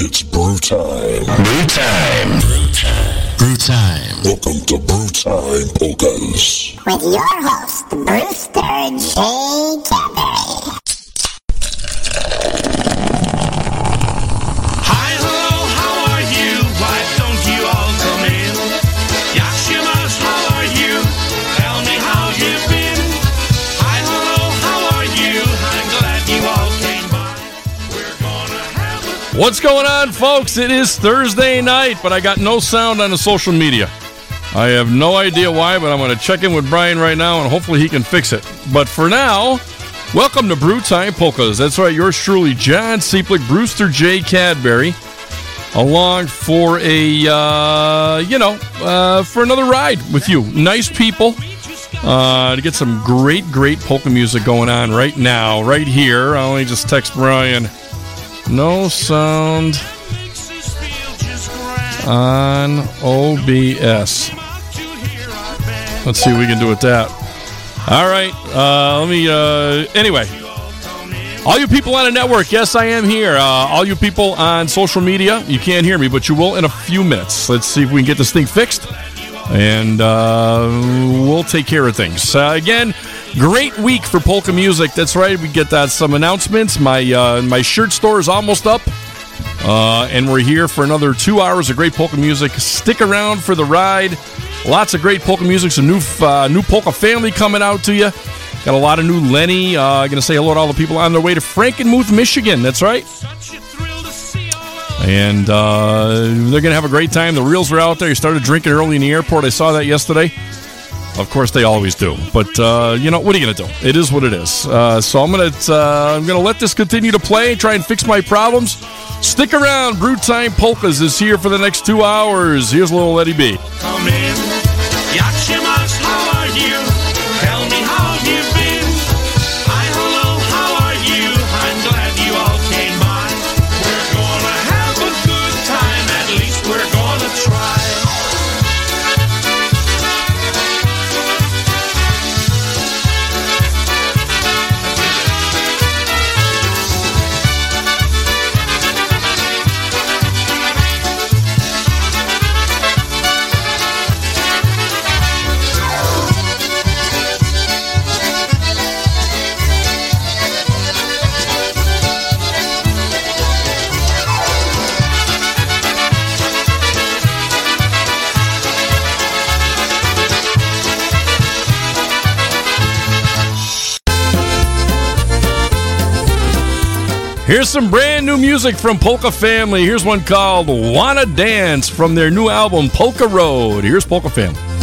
It's brew time. Brew time. Brew time. Brew time. Welcome to Brew Time Polkas. With your host, Brewster J. Cadbury. What's going on, folks? It is Thursday night, but I got no sound on the social media. I have no idea why, but I'm going to check in with Brian right now, and hopefully he can fix it. But for now, welcome to Brew Time Polkas. That's right, yours truly, John Cieplik, Brewster J. Cadbury, along for a, uh, you know, uh, for another ride with you. Nice people uh, to get some great, great polka music going on right now, right here. I'll only just text Brian. No sound on OBS. Let's see what we can do with that. All right. Uh, let me. Uh, anyway, all you people on the network, yes, I am here. Uh, all you people on social media, you can't hear me, but you will in a few minutes. Let's see if we can get this thing fixed, and uh, we'll take care of things. Uh, again, great week for polka music. That's right. We get that some announcements. My uh, my shirt store is almost up. Uh, and we're here for another two hours of great polka music. Stick around for the ride. Lots of great polka music. Some new uh, new polka family coming out to you. Got a lot of new Lenny. Uh, going to say hello to all the people on their way to Frankenmuth, Michigan. That's right. And uh, they're going to have a great time. The reels are out there. You started drinking early in the airport. I saw that yesterday. Of course, they always do. But uh, you know what are you going to do? It is what it is. Uh, so I'm going to uh, I'm going to let this continue to play. Try and fix my problems. Stick around. Brew Time Polkas is here for the next two hours. Here's a little Eddie B. Here's some brand new music from Polka Family. Here's one called Wanna Dance from their new album Polka Road. Here's Polka Family.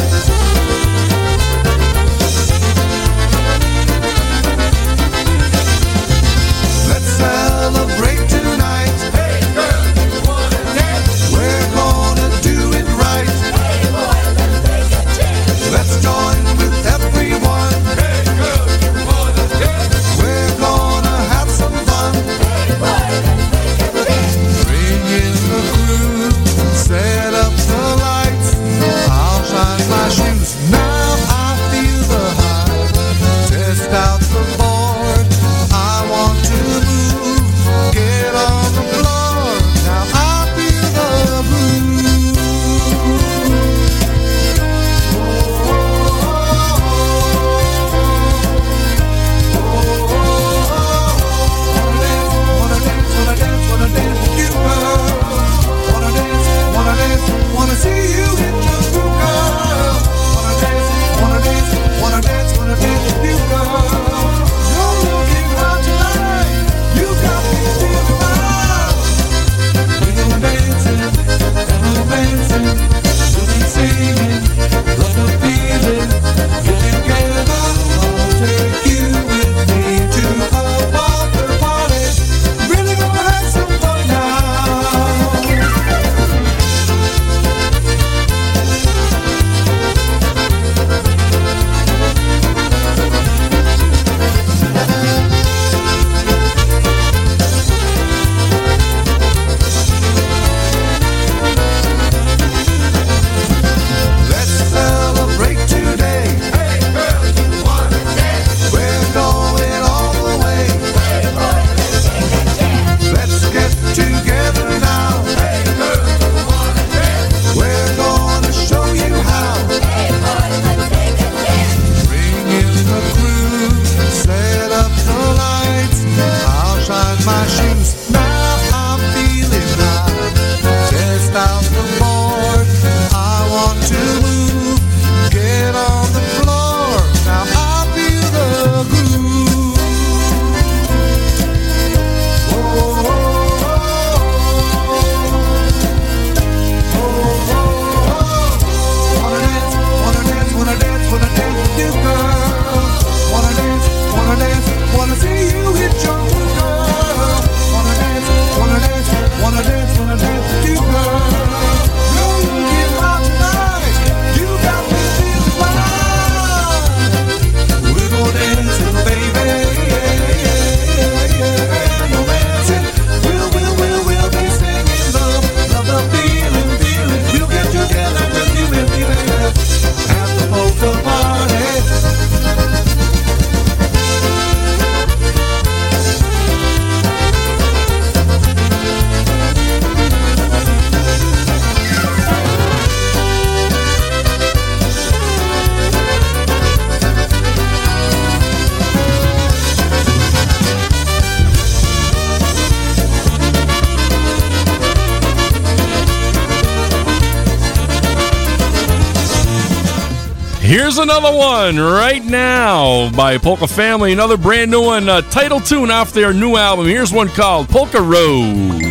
Another one right now by Polka Family. Another brand new one, uh, title tune off their new album. Here's one called Polka Road.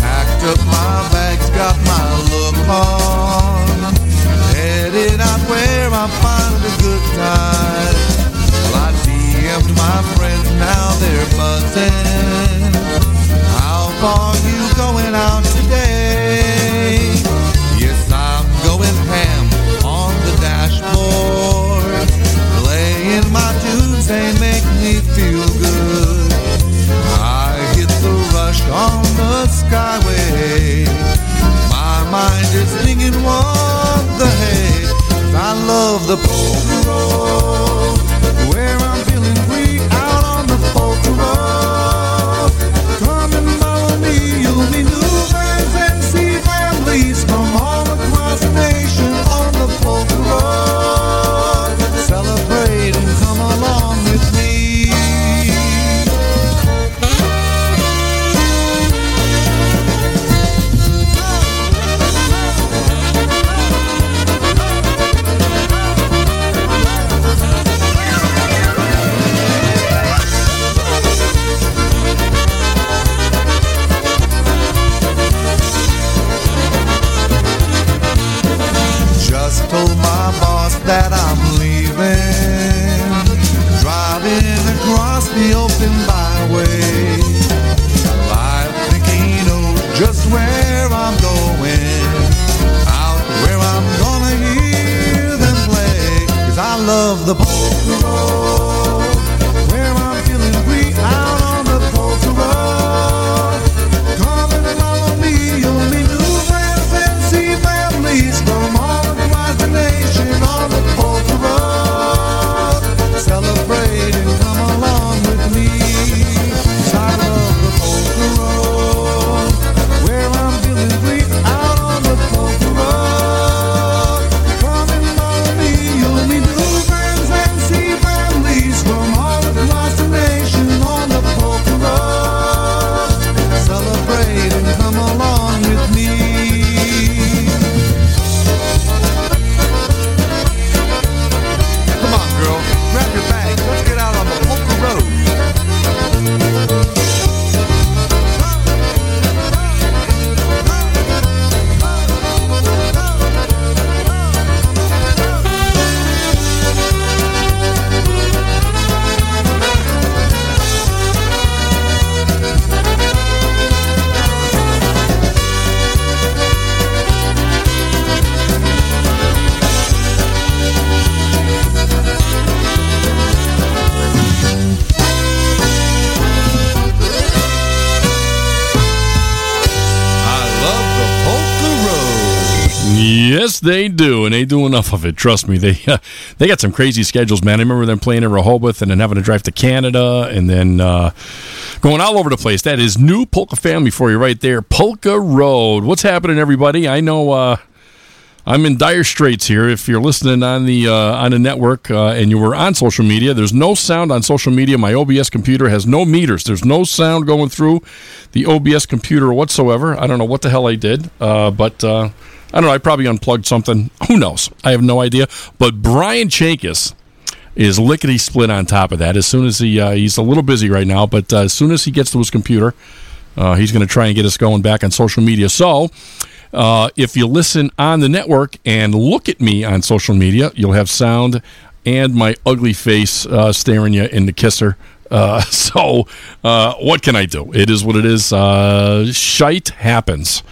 Packed up my bags, got my look on. Headed out where I find a good time. Well, I DM'd my friends, now they're buzzing. The skyway. My mind is singing what the hey. I love the polka road. They do, and they do enough of it. Trust me, they uh, they got some crazy schedules, man. I remember them playing in Rehoboth and then having to drive to Canada and then uh, going all over the place. That is new Polka Family for you right there, Polka Road. What's happening, everybody? I know uh, I'm in dire straits here. If you're listening on the uh, on the network uh, and you were on social media, there's no sound on social media. My OBS computer has no meters. There's no sound going through the OBS computer whatsoever. I don't know what the hell I did, uh, but uh, I don't know. I probably unplugged something. Who knows? I have no idea. But Brian Chankis is lickety split on top of that. As soon as he uh, he's a little busy right now, but uh, as soon as he gets to his computer, uh, he's going to try and get us going back on social media. So. Uh, if you listen on the network and look at me on social media, you'll have sound and my ugly face uh, staring you in the kisser. Uh, so, what can I do? It is what it is. Shite happens,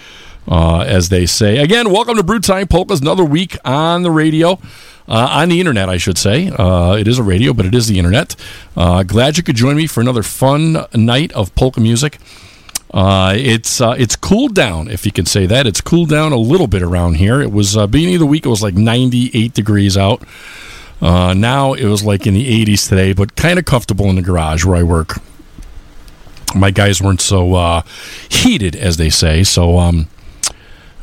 uh, as they say. Again, welcome to Brew Time Polkas. Another week on the radio. Uh, on the internet, I should say. Uh, it is a radio, but it is the internet. Uh, glad you could join me for another fun night of polka music. Uh, it's uh, it's cooled down, if you can say that. It's cooled down a little bit around here. It was beginning of the week. It was like 98 degrees out. Uh, now it was like in the 80s today, but kind of comfortable in the garage where I work. My guys weren't so uh, heated, as they say. So um,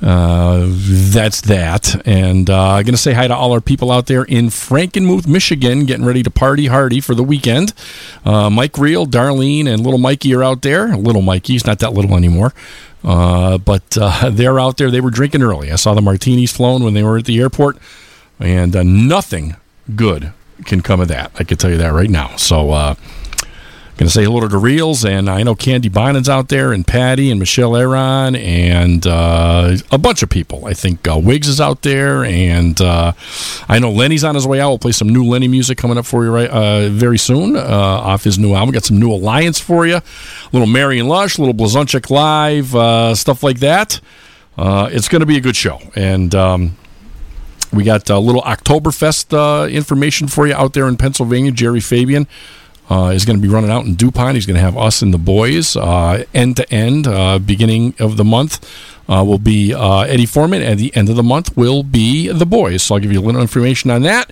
uh, that's that. And uh, I'm going to say hi to all our people out there in Frankenmuth, Michigan, getting ready to party hardy for the weekend. Uh, Mike Reel, Darlene, and little Mikey are out there. Little Mikey's not that little anymore. Uh, but uh, they're out there. They were drinking early. I saw the martinis flown when they were at the airport. and uh, nothing good can come of that. I can tell you that right now. So, uh, going to say hello to the Reels, and I know Candy Bonan's out there, and Patty, and Michelle Aaron, and uh, a bunch of people. I think uh, Wiggs is out there, and uh, I know Lenny's on his way out. We'll play some new Lenny music coming up for you right uh, very soon uh, off his new album. Got some new Alliance for you, a little Marion Lush, a little Blazonczyk Live, uh, stuff like that. It's going to be a good show, and. Um, we got a little Oktoberfest information for you out there in Pennsylvania. Jerry Fabian uh, is going to be running out in DuPont. He's going to have us and the boys uh, end to end, uh, beginning of the month. Uh, will be Eddie Forman. At the end of the month will be the boys. So I'll give you a little information on that.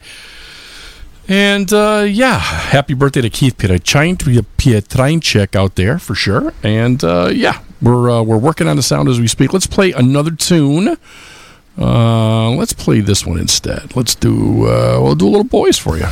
And uh, yeah, happy birthday to Keith Pietrynchek out there for sure. And uh, yeah, we're uh, we're working on the sound as we speak. Let's play another tune. Let's play this one instead. Let's do we'll do a little boys for you.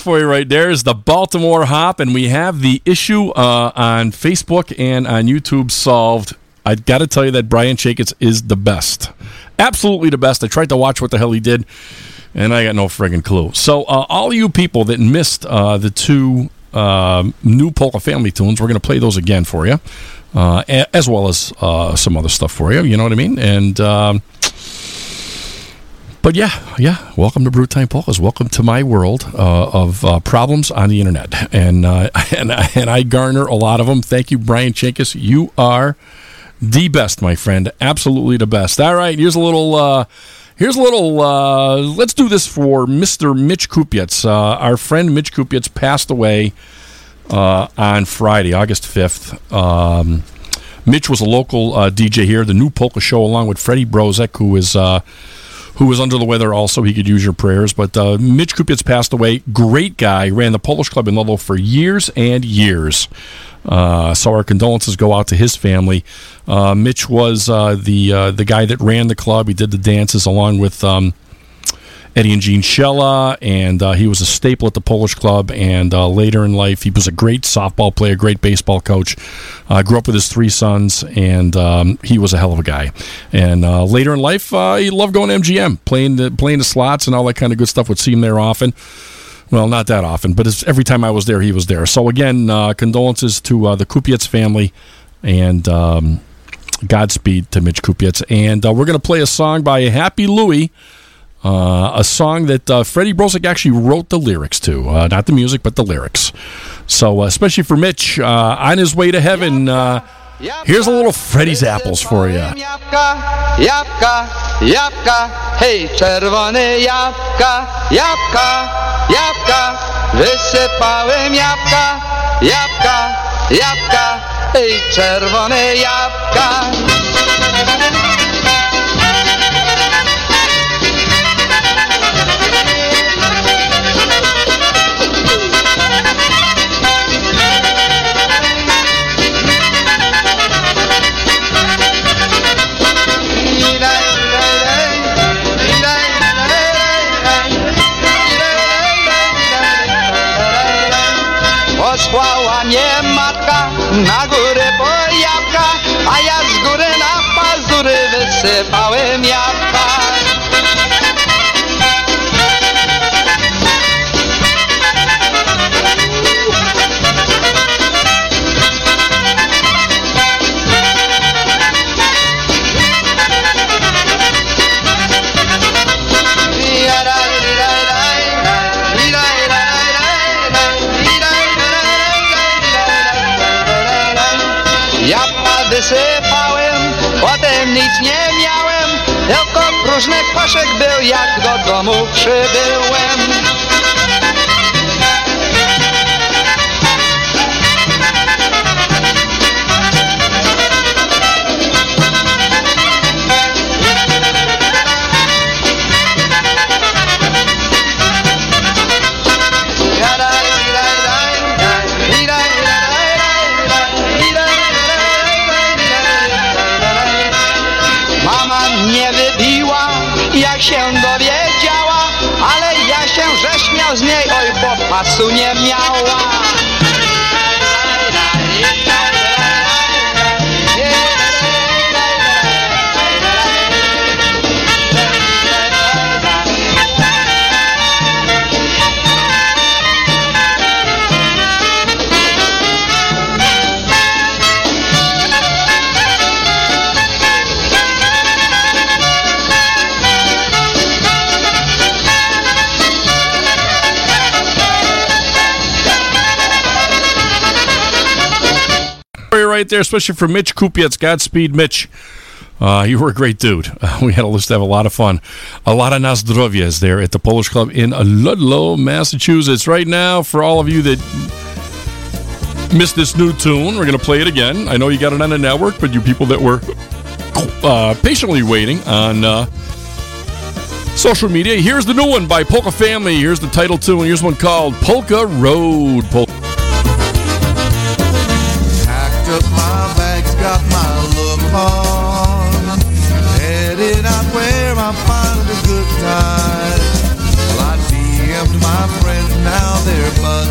For you right there. Is the Baltimore Hop, and we have the issue uh, on Facebook and on YouTube solved. I got to tell you that Brian Chakitz is the best, absolutely the best. I tried to watch what the hell he did, and I got no friggin' clue. So, uh, all you people that missed uh, the two uh, new Polka Family tunes, we're going to play those again for you, uh, as well as uh, some other stuff for you. You know what I mean? And. Um, but yeah, yeah. Welcome to Brew Time Polkas. Welcome to my world uh, of uh, problems on the internet, and uh, and and I garner a lot of them. Thank you, Brian Chinkus. You are the best, my friend. Absolutely the best. All right, here's a little. Uh, here's a little. Uh, let's do this for Mister Mitch Kupets. Uh, our friend Mitch Kupets passed away on Friday, August fifth. Um, Mitch was a local DJ here, the new polka show, along with Freddie Brozek, who is who was under the weather. Also, he could use your prayers. But uh, Mitch Kupits passed away. Great guy, ran the Polish club in Ludlow for years and years. Uh, so our condolences go out to his family. Uh, Mitch was uh, the uh, the guy that ran the club. He did the dances along with. Um, Eddie and Gene Shella, and uh, he was a staple at the Polish club. And uh, later in life, he was a great softball player, great baseball coach. Uh, grew up with his three sons, and um, he was a hell of a guy. And uh, later in life, uh, he loved going to MGM, playing the playing the slots and all that kind of good stuff. Would see him there often. Well, not that often, but every time I was there, he was there. So again, uh, condolences to the Kupiec family, and um, Godspeed to Mitch Kupiec. And we're going to play a song by Happy Louie. Uh, a song that uh, Freddie Brozek actually wrote the lyrics to, uh, not the music, but the lyrics. So, uh, especially for Mitch, uh, on his way to heaven, uh, here's a little Freddie's Apples for you. Hej, czerwone jabłka, jabłka, jabłka, wysypałem jabłka, jabłka, hej, czerwone. Zasuniemy right there, especially for Mitch Kupiec. Godspeed, Mitch. Uh, you were a great dude. Uh, we had a list to have a lot of fun. A lot of Nazdrovias there at the Polish Club in Ludlow, Massachusetts. Right now, for all of you that missed this new tune, we're going to play it again. I know you got it on the network, but you people that were uh, patiently waiting on uh, social media, here's the new one by Polka Family. Here's the title tune. Here's one called Polka Road. Polka.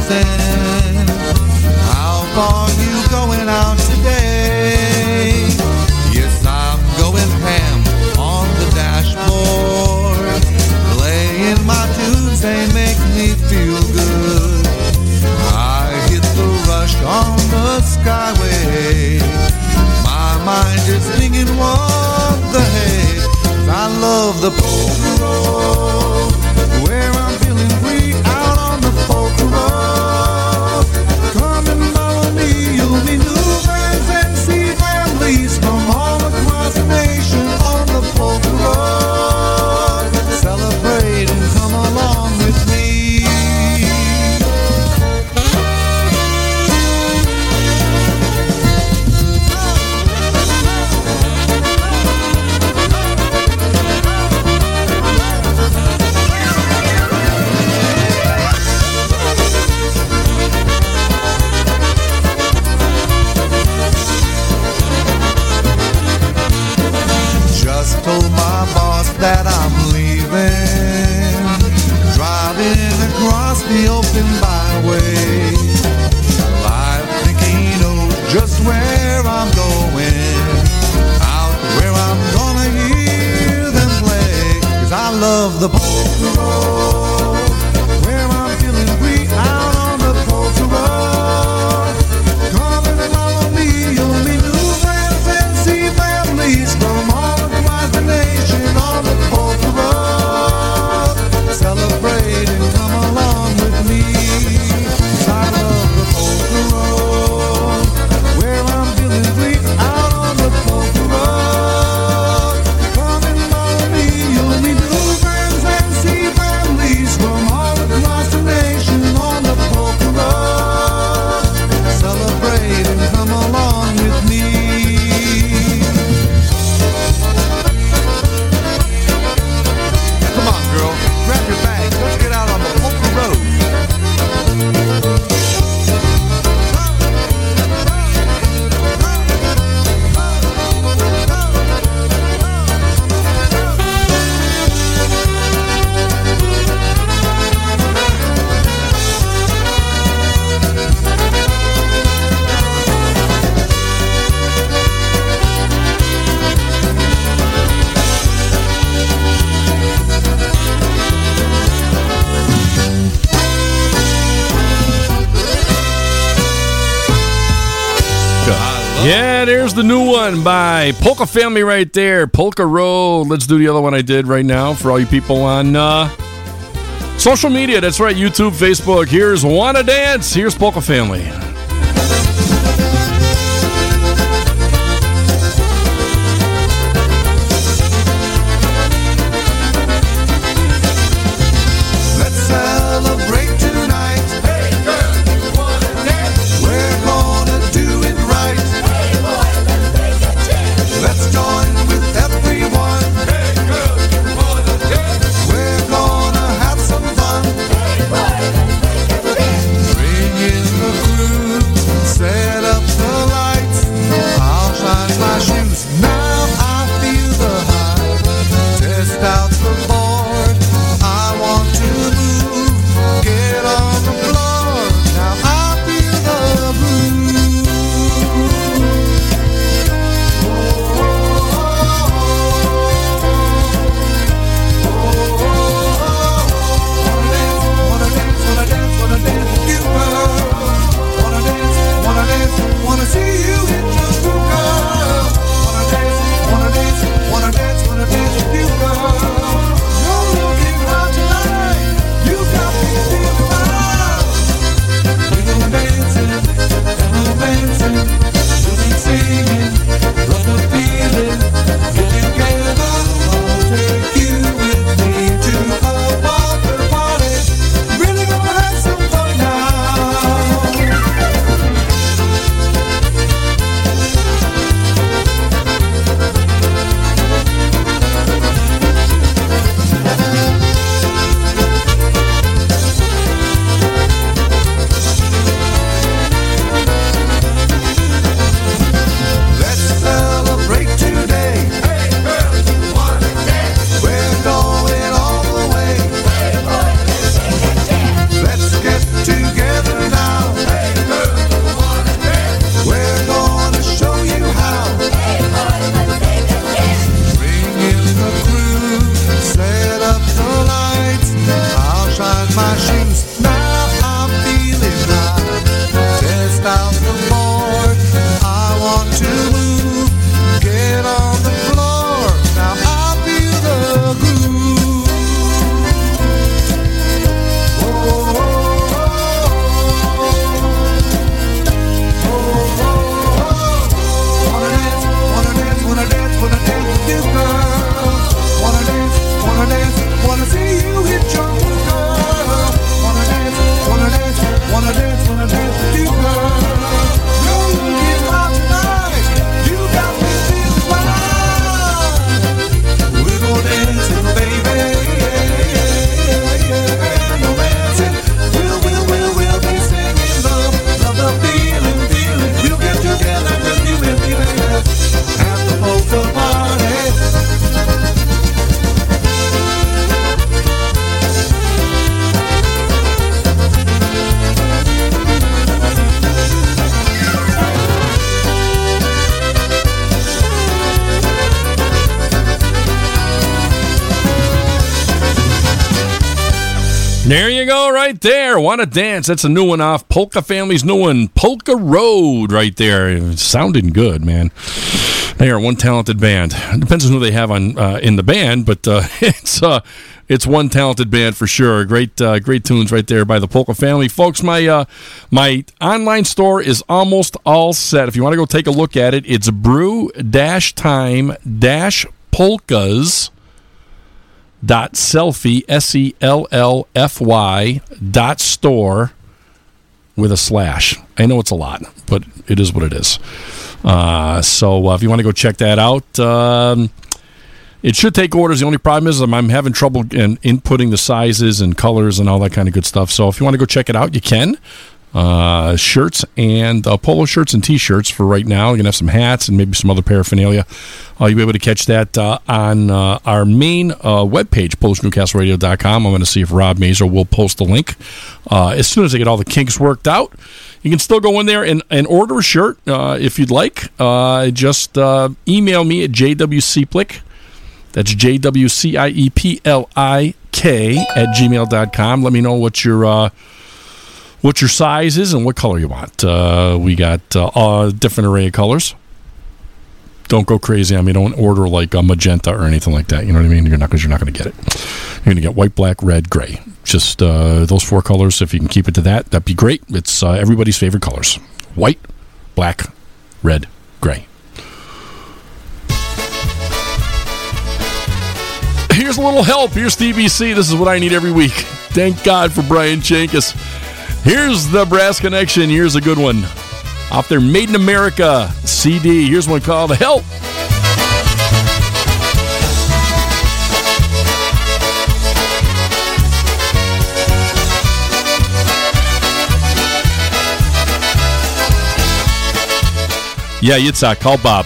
They're. How far you going out today? Yes, I'm going ham on the dashboard. Playing my tunes, they make me feel good. I hit the rush on the skyway. My mind is thinking, what the heck? I love the polka Yeah, there's the new one by Polka Family right there. Polka Road. Let's do the other one I did right now for all you people on uh, social media. That's right, YouTube, Facebook. Here's Wanna Dance. Here's Polka Family. Wanna Dance. That's a new one off Polka Family's new one, Polka Road, right there. Sounding good, man. They are one talented band. It depends on who they have on uh, in the band, but uh, it's uh, it's one talented band for sure. Great uh, great tunes right there by the Polka Family, folks. My uh, my online store is almost all set. If you want to go take a look at it, it's brew dash time dash polkas dot sellfy s e l l f y dot store with a slash. I know it's a lot, but it is what it is. Uh, so uh, if you want to go check that out, um, it should take orders. The only problem is I'm, I'm having trouble in inputting the sizes and colors and all that kind of good stuff. So if you want to go check it out, you can. Uh, shirts and uh, polo shirts and t-shirts for right now. You're gonna have some hats and maybe some other paraphernalia. Uh, you'll be able to catch that uh, on uh, our main uh, webpage, PolishNewcastleRadio.com. I'm going to see if Rob Mazer will post a link as soon as I get all the kinks worked out. You can still go in there and, and order a shirt if you'd like. Just email me at jwcieplik. That's J W C I E P L I K at gmail.com. Let me know what your what your size is and what color you want. Uh, we got uh, a different array of colors. Don't go crazy. I mean, don't order like a magenta or anything like that. You know what I mean? You're not because you're not going to get it. You're going to get white, black, red, gray. Just uh, those four colors. If you can keep it to that, that'd be great. It's uh, everybody's favorite colors: white, black, red, gray. Here's a little help. Here's TBC. This is what I need every week. Thank God for Brian Chankus. Here's the Brass Connection. Here's a good one. Off their Made in America CD. Here's one called Help. Yeah, Yitzhak, uh, call Bob.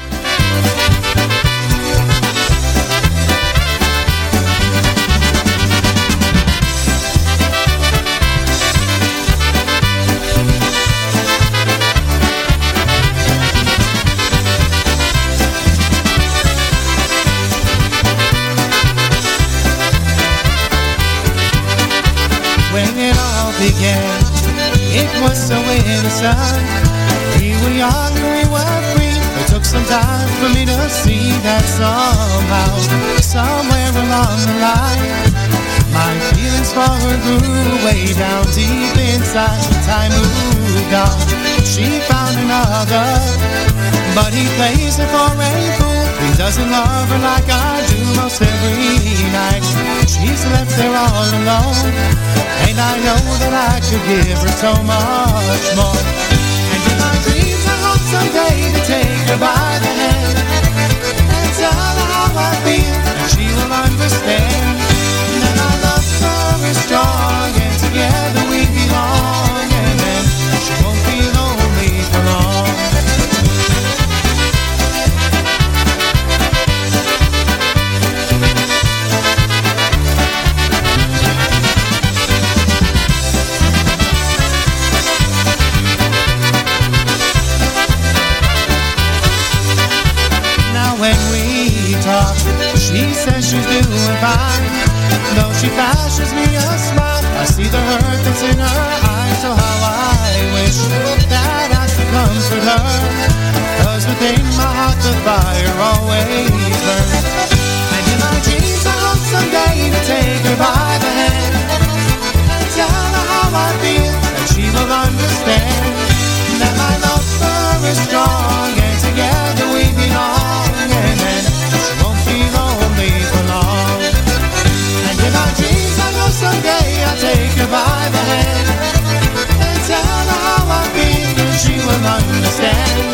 It was so innocent. We were young, we were free. It took some time for me to see that somehow, somewhere along the line, my feelings for her grew way down deep inside. Time moved on. She found another, but he plays her for a fool. Doesn't love her like I do most every night. She's left there all alone, and I know that I could give her so much more. And in my dreams, I hope someday to take her by the hand and tell her how I feel, and she will understand. That our love is strong, and together see will understand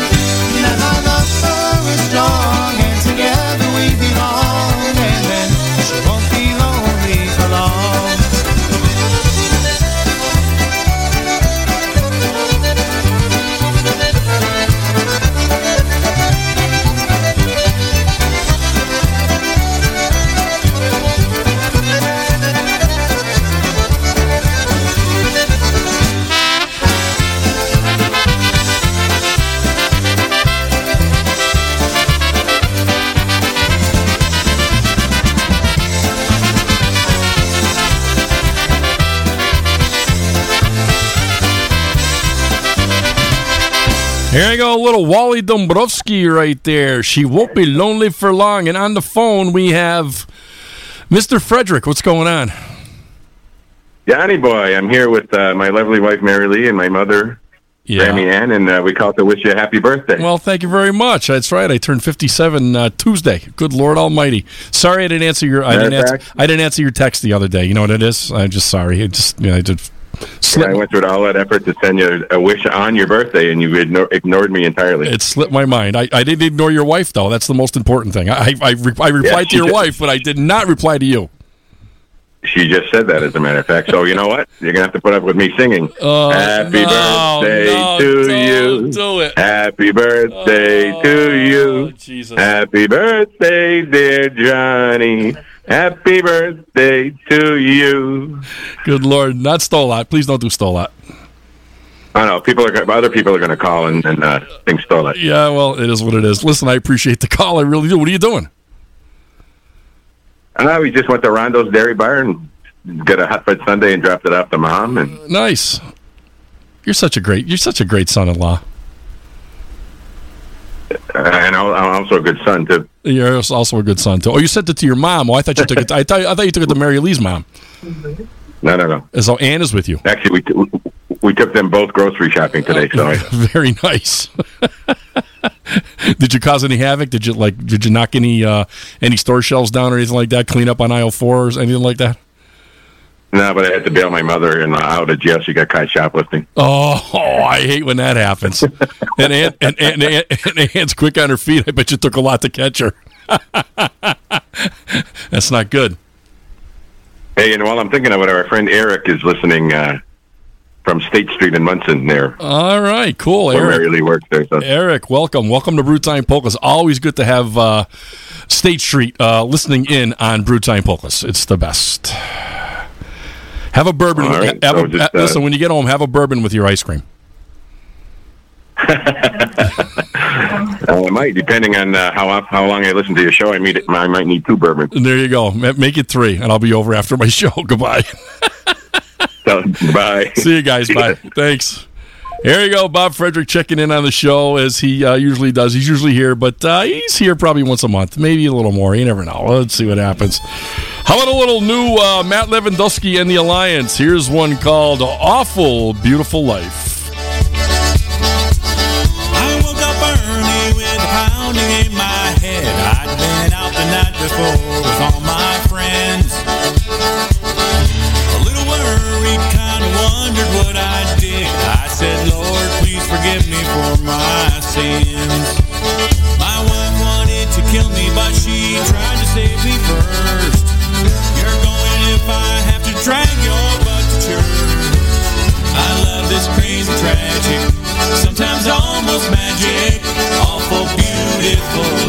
Here you go, a little Wally Dombrowski right there. She won't be lonely for long. And on the phone, we have Mr. Frederick. What's going on? Johnny boy, I'm here with uh, my lovely wife Mary Lee and my mother Yeah. Grammy Ann, and uh, we called to wish you a happy birthday. Well, thank you very much. That's right. I turned 57 uh, Tuesday. Good Lord Almighty. Sorry, I didn't answer your. I didn't answer. I didn't answer your text the other day. You know what it is? I'm just sorry. It just. You know, I just. Yeah, I went through all that effort to send you a wish on your birthday, and you igno- ignored me entirely. it slipped my mind. I, I didn't ignore your wife though. That's the most important thing. I I, re- I replied to your did. wife, but I did not reply to you. She just said that, as a matter of fact. So you know what? You're gonna have to put up with me singing. Oh, Happy no, birthday no, to you. do it. Happy birthday Oh, to you. Jesus. Happy birthday, dear Johnny. Happy birthday to you. Good Lord, not Stolat. Please don't do Stolat. I know people are other people are going to call and, and uh, think stole it. Yeah, well, it is what it is. Listen, I appreciate the call. I really do. What are you doing? Uh, we just went to Rondo's Dairy Bar and got a hot fudge sundae and dropped it off to mom. And Nice. You're such a great. You're such a great son-in-law. Uh, and I'm also a good son too. You're also a good son too. Oh, you sent it to your mom. Oh, I thought you took it. To, I thought I thought you took it to Mary Lee's mom. No, no, no. So Ann is with you. Actually, we t- we took them both grocery shopping today. So I, Very nice. did you cause any havoc? Did you like? Did you knock any uh, any store shelves down or anything like that? Clean up on aisle four or anything like that? No, but I had to bail my mother and out of jail. She got caught shoplifting. Oh, I hate when that happens. and Aunt, and, and, and, and quick on her feet. I bet you took a lot to catch her. That's not good. Hey, and while I'm thinking of it, our friend Eric is listening uh, from State Street in Monson there, All right, cool, where Eric. Mary Lee works there. So Eric, welcome. Welcome to Brewtime Polkas. Always good to have uh, State Street uh, listening in on Brewtime Polkas. It's the best. Have a bourbon. All right, have so a- just, uh, listen, when you get home, have a bourbon with your ice cream. uh, I might, depending on uh, how how long I listen to your show, I, meet, I might need two bourbons. There you go. Make it three, and I'll be over after my show. Goodbye. So, bye. See you guys. Bye. Thanks. Here you go, Bob Frederick checking in on the show as he uh, usually does. He's usually here, but uh, he's here probably once a month, maybe a little more. You never know. Let's see what happens. How about a little new uh, Matt Lewandowski and the Alliance? Here's one called "Awful Beautiful Life." I woke up early with pounding in my head. I'd been out the night before with all my friends. A little worried, kind of wondered what I did. I said, Lord, please forgive me for my sins. Tragic, sometimes almost magic, awful beautiful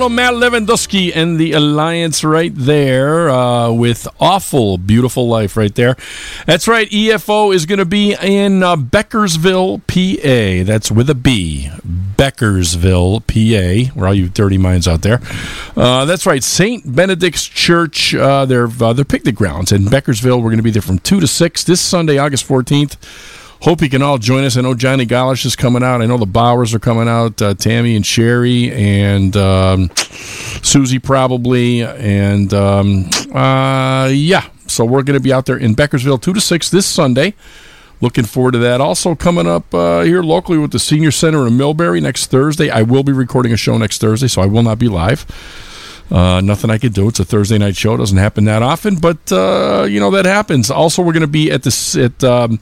little Matt Lewandowski and the Alliance right there uh, with Awful Beautiful Life right there. That's right, EFO is going to be in uh, Beckersville, PA. That's with a B. Beckersville, PA. Where all you dirty minds out there. Uh, that's right, St. Benedict's Church, uh, their, uh, their picnic grounds in Beckersville. We're going to be there from 2 to 6 this Sunday, August 14th. Hope you can all join us. I know Johnny Galish is coming out. I know the Bowers are coming out. Uh, Tammy and Sherry and um, Susie probably. And um, uh, yeah, so we're going to be out there in Beckersville two to six this Sunday. Looking forward to that. Also coming up uh, here locally with the Senior Center in Millbury next Thursday. I will be recording a show next Thursday, so I will not be live. Uh, nothing I could do. It's a Thursday night show. Doesn't happen that often, but uh, you know that happens. Also, we're going to be at this at um,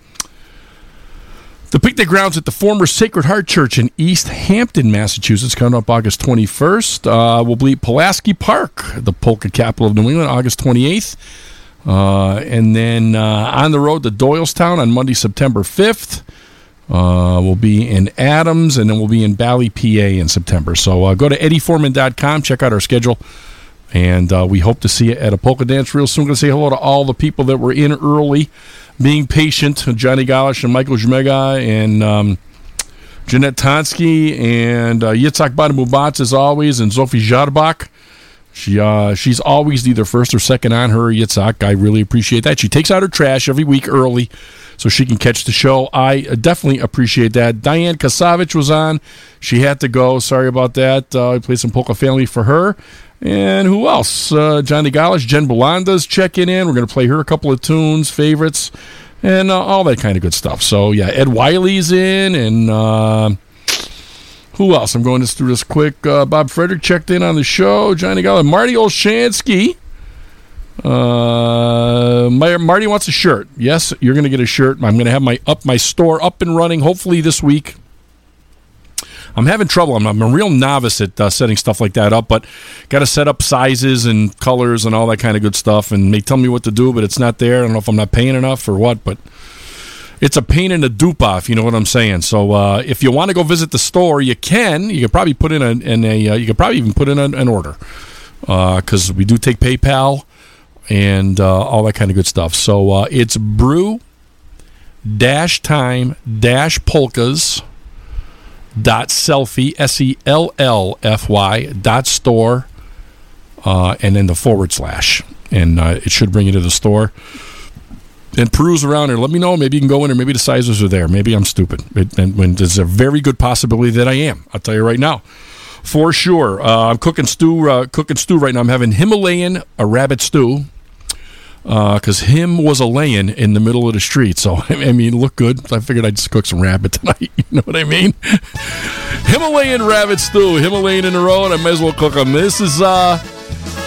the picnic grounds at the former Sacred Heart Church in Easthampton, Massachusetts, coming up August 21st. Uh, we'll be Pulaski Park, the polka capital of New England, August 28th. Uh, and then uh, on the road to Doylestown on Monday, September 5th. Uh, we'll be in Adams, and then we'll be in Bally, PA in September. So uh, go to eddieforeman.com, check out our schedule, and uh, we hope to see you at a polka dance real soon. Going to say hello to all the people that were in early being patient, Johnny Galish and Michael Jmega and um, Jeanette Tonsky and uh, Yitzhak Badamubatz as always, and Sophie Jarbach. She uh, she's always either first or second on her Yitzhak. I really appreciate that. She takes out her trash every week early so she can catch the show. I uh, definitely appreciate that. Diane Kasavich was on. She had to go. Sorry about that. Uh, I played some Polka Family for her. And who else? Uh, Johnny Galish, Jen Belanda's checking in. We're going to play her a couple of tunes, favorites, and uh, all that kind of good stuff. So, yeah, Ed Wiley's in, and uh, who else? I'm going to through this quick. Uh, Bob Frederick checked in on the show. Johnny Galish, Marty Olshansky. Uh, my, Marty wants a shirt. Yes, you're going to get a shirt. I'm going to have my up my store up and running hopefully this week. I'm having trouble. I'm, I'm a real novice at uh, setting stuff like that up, but got to set up sizes and colors and all that kind of good stuff. And they tell me what to do, but it's not there. I don't know if I'm not paying enough or what, but it's a pain in the dupe off. You know what I'm saying? So uh, if you want to go visit the store, you can. You could probably put in a, in a uh, you could probably even put in an, an order because we do take PayPal and uh, all that kind of good stuff. So uh, it's brew dash time dash polkas dot sellfy s e l l f y dot store uh, and then the forward slash. And uh, it should bring you to the store. And peruse around there let me know. Maybe you can go in or maybe the sizes are there. Maybe i'm stupid. It, and when there's a very good possibility that i am. I'll tell you right now. For sure. Uh, i'm cooking stew uh, cooking stew right now. I'm having himalayan a rabbit stew because him was a laying in the middle of the street. So I mean, look good. I figured I'd just cook some rabbit tonight. You know what I mean? Himalayan rabbit stew, Himalayan in a row, and I might as well cook them. This is uh,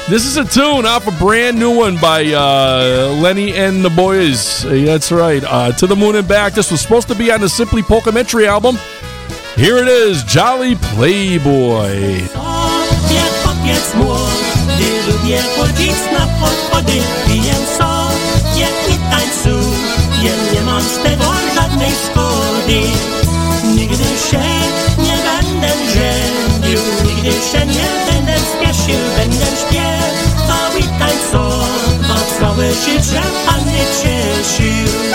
this is a tune off a brand new one by uh, Lenny and the Boys. Uh, that's right. Uh, to the moon and back. This was supposed to be on the Simply Polkametry album. Here it is, Jolly Playboy. Lubię chodzić na podchody Piję jak i tańcuję Nie ma mam z tego żadnej szkody. Nigdy się nie będę żenił, nigdy się nie będę spieszył, będę śpiewał i tańcował, całe życie Panny cieszył.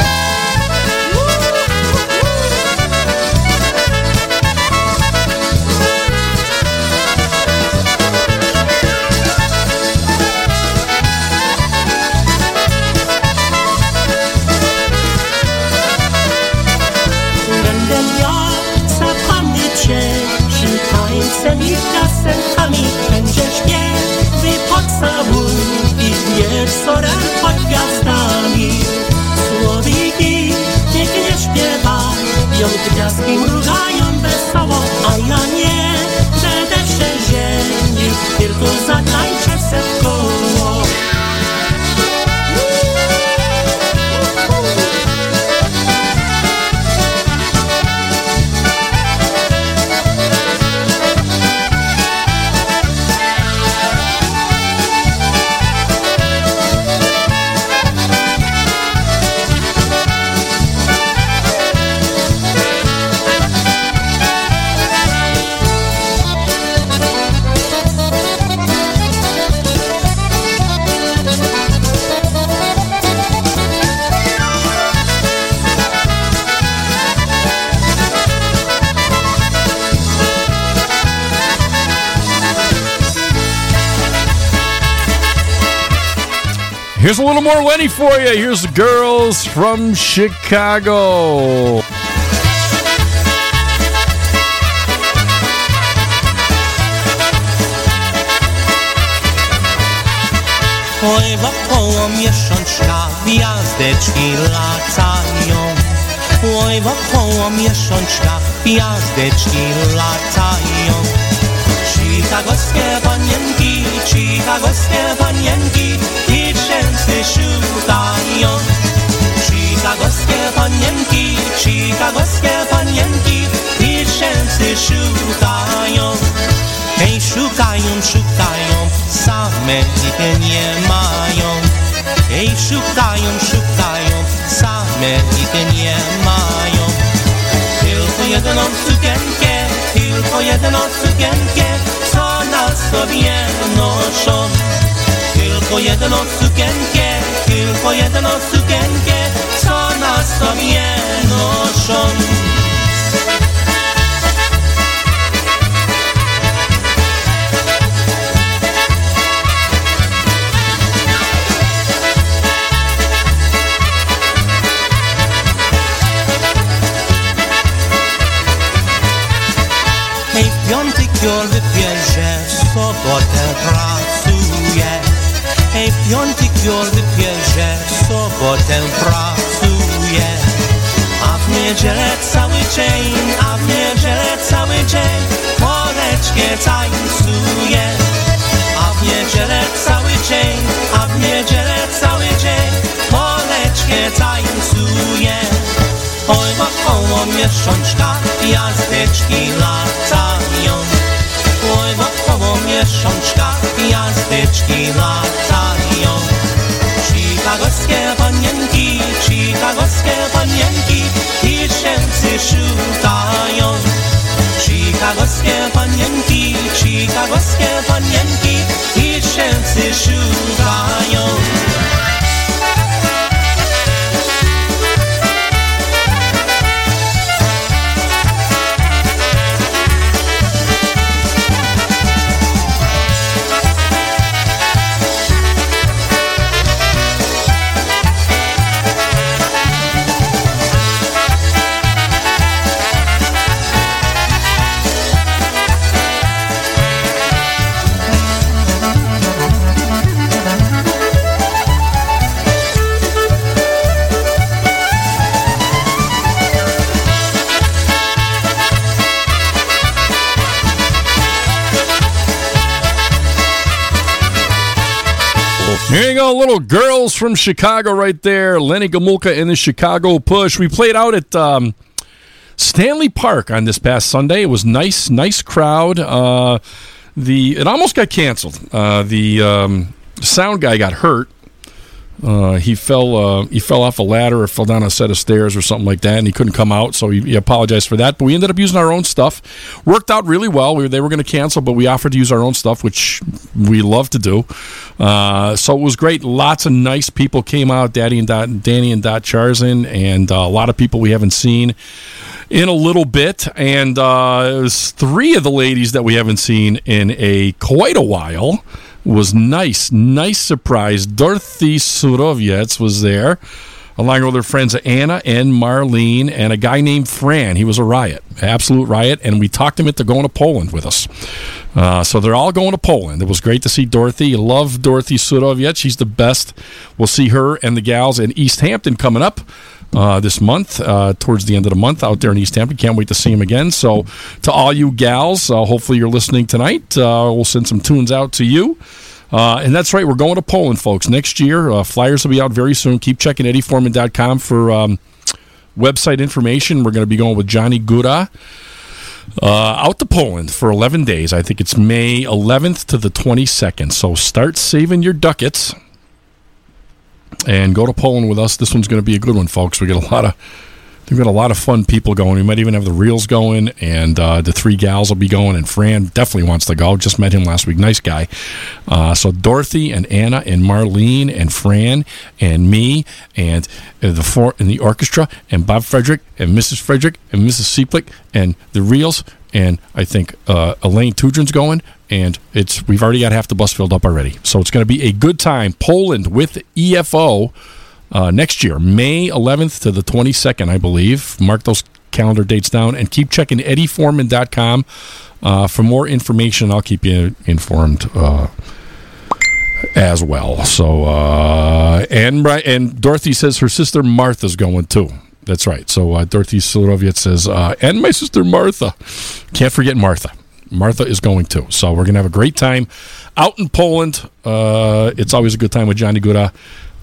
собой И пьешь сорок под кострами Słowiki pięknie śpiewają Gwiazdki mrugają wesoło A ja nie będę przeziębił Tylko za more Lenny for you. Here's the girls from Chicago. Oj, wokoło miesiączka latają. Oj, wokoło miesiączka latają. Chicagowskie panienki, chicagowskie panienki tysięcy szukają. Chicagowskie panienki, chicagowskie panienki tysięcy szukają. Hej, szukają, szukają, same ich nie mają. Hej, szukają, szukają, same ich nie mają. Tylko jedną sukienkę, tylko jedną sukienkę, co na sobie noszą. Tylko jedną sukienkę, tylko jedną sukienkę, co na sobie noszą. Sobotę pracuje. Hej, w piątek już wypierze, w sobotę pracuje. A w niedzielę cały dzień, a w niedzielę cały dzień, poleczkę tańcuje. A w niedzielę cały dzień, a w niedzielę cały dzień, poleczkę tańcuje. Oj, wokoło miesiączka gwiazdeczki latają. Miesiączka gwiazdeczki latają. Chicagowskie panienki, chicagowskie panienki tysięcy szukają. Chicagowskie panienki, chicagowskie panienki tysięcy szukają. Little girls from Chicago right there. Lenny Gomulka and the Chicago Push. We played out at um, Stanley Park on this past Sunday. It was nice, nice crowd. Uh, the it almost got canceled. Uh, the um, sound guy got hurt. Uh, he fell uh, he fell off a ladder or fell down a set of stairs or something like that, and he couldn't come out. So he, he apologized for that. But we ended up using our own stuff. Worked out really well. We, they were going to cancel, but we offered to use our own stuff, which we love to do. Uh, so it was great. Lots of nice people came out. Daddy and Dot, Danny and Dot Charzin, and uh, a lot of people we haven't seen in a little bit. And uh, it was three of the ladies that we haven't seen in a quite a while was nice, nice surprise. Dorothy Suroviec was there, along with her friends Anna and Marlene, and a guy named Fran. He was a riot, absolute riot, and we talked him into going to Poland with us. Uh, so they're all going to Poland. It was great to see Dorothy. Love Dorothy Suroviec. She's the best. We'll see her and the gals in Easthampton coming up uh, this month, uh, towards the end of the month, out there in Easthampton. Can't wait to see him again. So, to all you gals, uh, hopefully you're listening tonight. Uh, we'll send some tunes out to you. Uh, and that's right, we're going to Poland, folks, next year. Uh, flyers will be out very soon. Keep checking eddieforeman.com for um, website information. We're going to be going with Johnny Gura. Uh, out to Poland for 11 days. I think it's May 11th to the 22nd. So start saving your ducats and go to Poland with us. This one's going to be a good one, folks. We get a lot of we've got a lot of fun people going. We might even have the reels going, and uh, the three gals will be going. And Fran definitely wants to go. Just met him last week. Nice guy. Uh, so Dorothy and Anna and Marlene and Fran and me and uh, the four and the orchestra and Bob Frederick and Mrs. Frederick and Mrs. Cieplik and the reels. And I think uh, Elaine Tudrin's going, and it's we've already got half the bus filled up already. So it's going to be a good time. Poland with EFO uh, next year, May 11th to the 22nd, I believe. Mark those calendar dates down and keep checking eddieforeman.com uh, for more information. I'll keep you informed uh, as well. So, uh, and, and Dorothy says her sister Martha's going too. That's right. So uh, Dorothy Suroviec says, uh, and my sister Martha. Can't forget Martha. Martha is going to. So we're going to have a great time out in Poland. Uh, it's always a good time with Johnny Gura,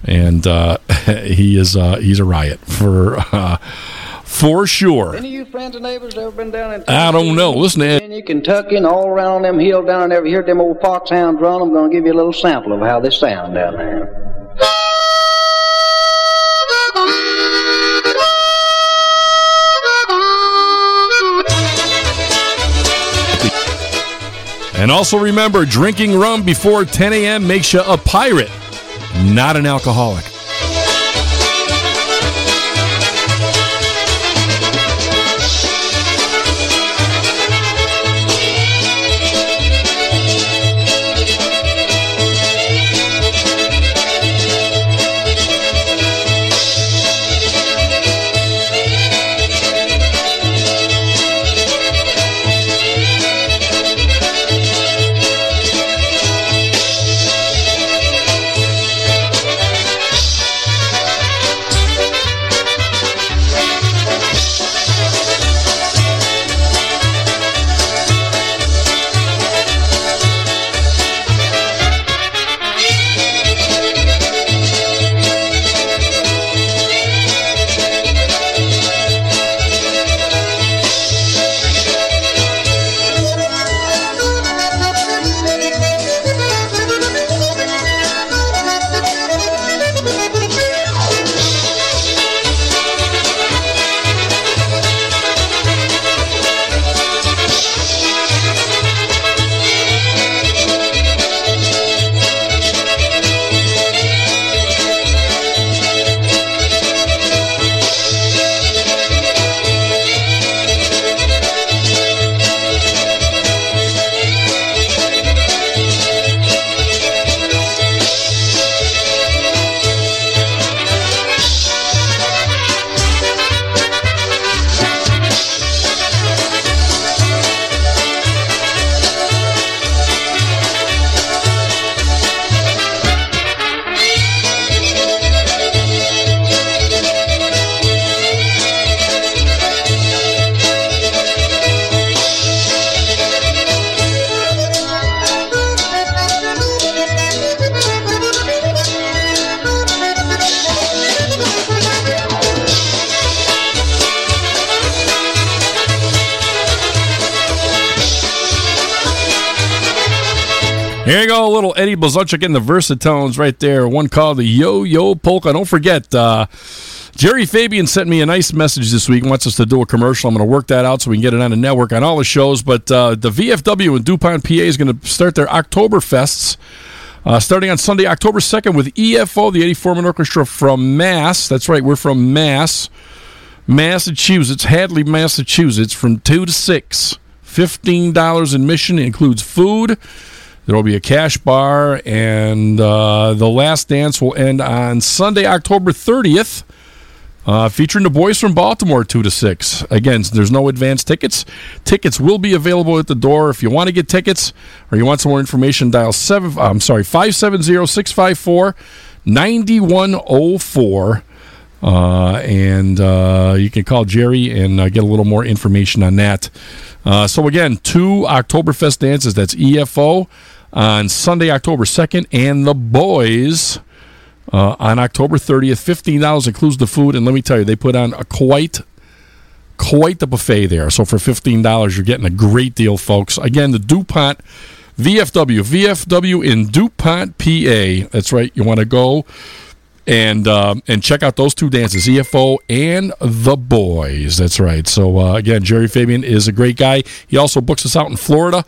and uh, he is uh, he's a riot for uh, for sure. Any of you friends and neighbors ever been down in I don't know. Listen to Ed. Tennessee, Kentucky, and all around them hills down there? Ever hear them old foxhounds run? I'm going to give you a little sample of how they sound down there. And also remember, drinking rum before 10 a.m. makes you a pirate, not an alcoholic. Little Eddie Blazonczyk in the Versatones right there. One called the Yo Yo Polka. Don't forget, uh, Jerry Fabian sent me a nice message this week. Wants us to do a commercial. I'm going to work that out so we can get it on the network on all the shows. But uh, the VFW in DuPont, PA is going to start their Oktoberfests. Uh, starting on Sunday, October 2nd, with EFO, the Eddie Foreman Orchestra from Mass. That's right, we're from Mass, Massachusetts, Hadley, Massachusetts, from 2 to 6. $15 admission includes food. There will be a cash bar, and uh, the last dance will end on Sunday, October 30th, uh, featuring the boys from Baltimore, 2 to 6. Again, there's no advance tickets. Tickets will be available at the door. If you want to get tickets or you want some more information, dial 7, I'm sorry, 570 654 9104. Uh, and uh, you can call Jerry and uh, get a little more information on that. Uh, so again, two Oktoberfest dances. That's EFO on Sunday, October second, and the boys uh, on October thirtieth. Fifteen dollars includes the food, and let me tell you, they put on a quite quite the buffet there. So for fifteen dollars, you're getting a great deal, folks. Again, the Dupont. VFW, VFW in Dupont, PA. That's right. You want to go and uh, and check out those two dances, EFO and the Boys. That's right. So uh, again, Jerry Fabian is a great guy. He also books us out in Florida.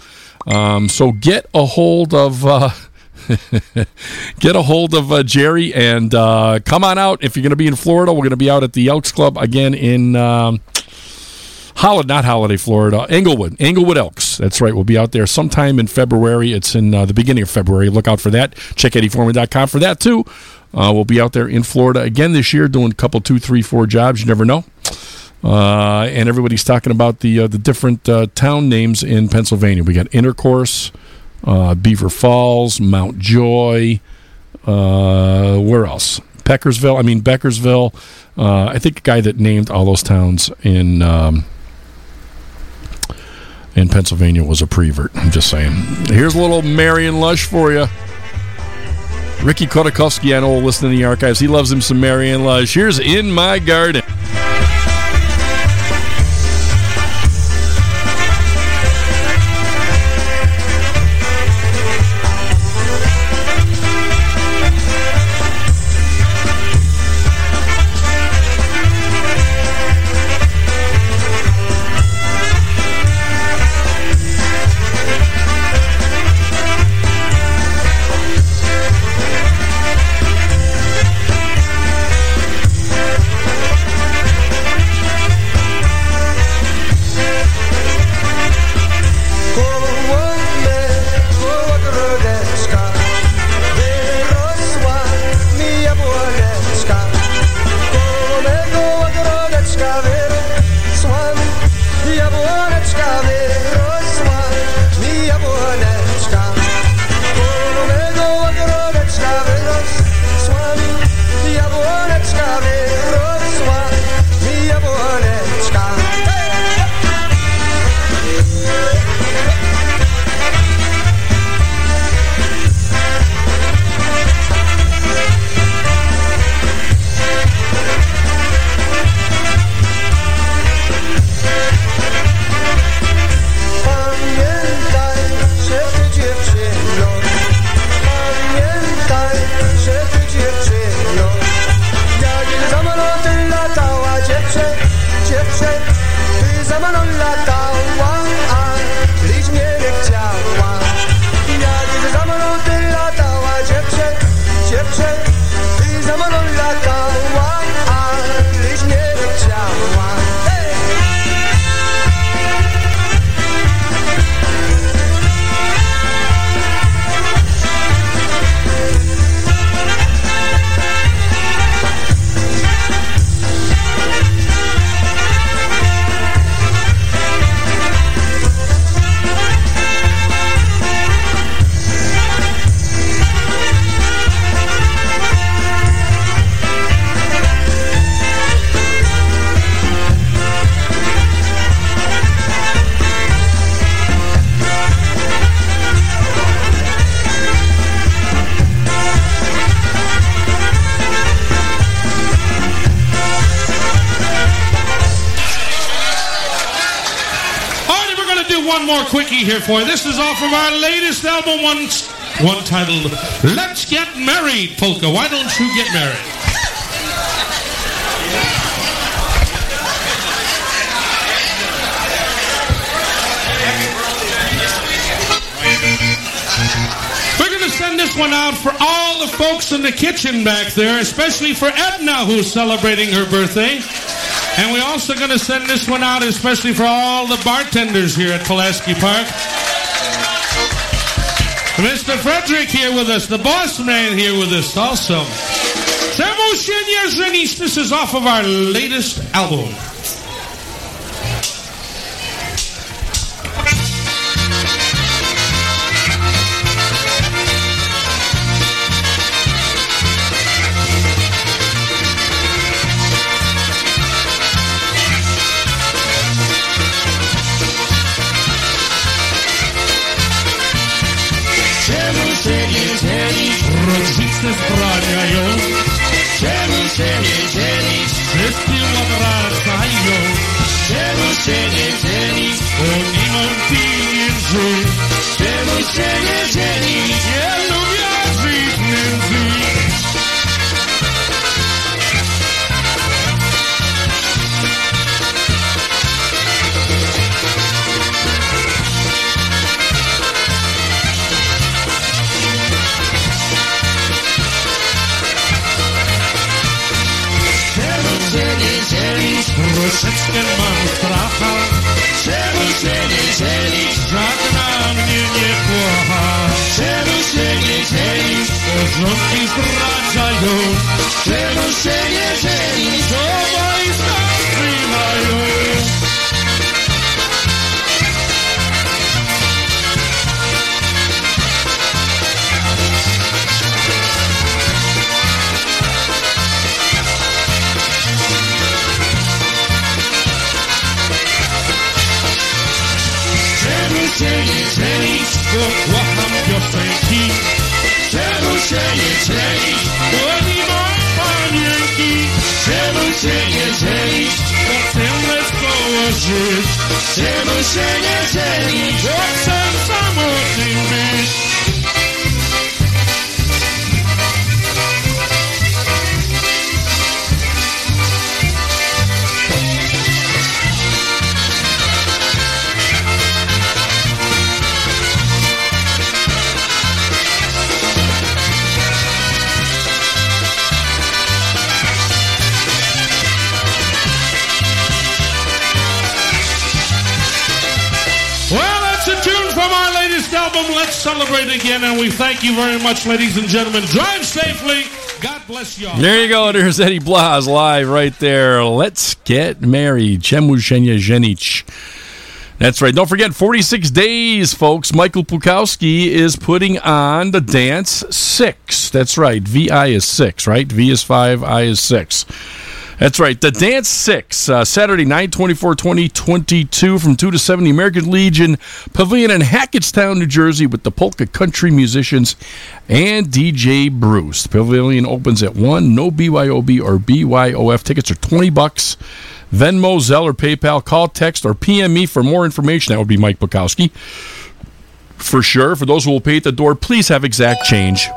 Um, so get a hold of. Uh, get a hold of uh, Jerry and uh, come on out. If you're going to be in Florida, we're going to be out at the Elks Club again in um, Holiday, not Holiday, Florida, Englewood, Englewood Elks. That's right. We'll be out there sometime in February. It's in uh, the beginning of February. Look out for that. Check EddieForeman.com for that too. Uh, we'll be out there in Florida again this year, doing a couple, two, three, four jobs. You never know. Uh, and everybody's talking about the uh, the different uh, town names in Pennsylvania. We got Intercourse, uh, Beaver Falls, Mount Joy. Uh, where else? Peckersville. I mean Beckersville. Uh, I think the guy that named all those towns in um, in Pennsylvania was a prevert. I'm just saying. Here's a little Marion Lush for you. Ricky Kodakovsky, know, will listen in the archives. He loves him some Marion Lush. Here's In My Garden. For you. This is off of our latest album, one one titled Let's Get Married Polka. Why don't you get married? We're going to send this one out for all the folks in the kitchen back there, especially for Edna, who's celebrating her birthday. And we're also going to send this one out especially for all the bartenders here at Pulaski Park. Mr. Frederick here with us, the boss man here with us also. Samushenya Zenish, this is off of our latest album. And we thank you very much, ladies and gentlemen. Drive safely. God bless you all. There you go. There's Eddie Blas live right there. Let's get married. Chemushenya Zenic. That's right. Don't forget, 46 days, folks. Michael Pukowski is putting on the dance six. That's right. VI is six, right? V is five, I is six. That's right. The Dance 6, uh, Saturday, 9 24 2022 from 2 to 7, the American Legion Pavilion in Hackettstown, New Jersey, with the polka country musicians and DJ Bruce. The pavilion opens at 1. No BYOB or BYOF tickets are 20 bucks. Venmo, Zelle, or PayPal. Call, text, or PM me for more information. That would be Mike Bukowski. For sure. For those who will pay at the door, please have exact change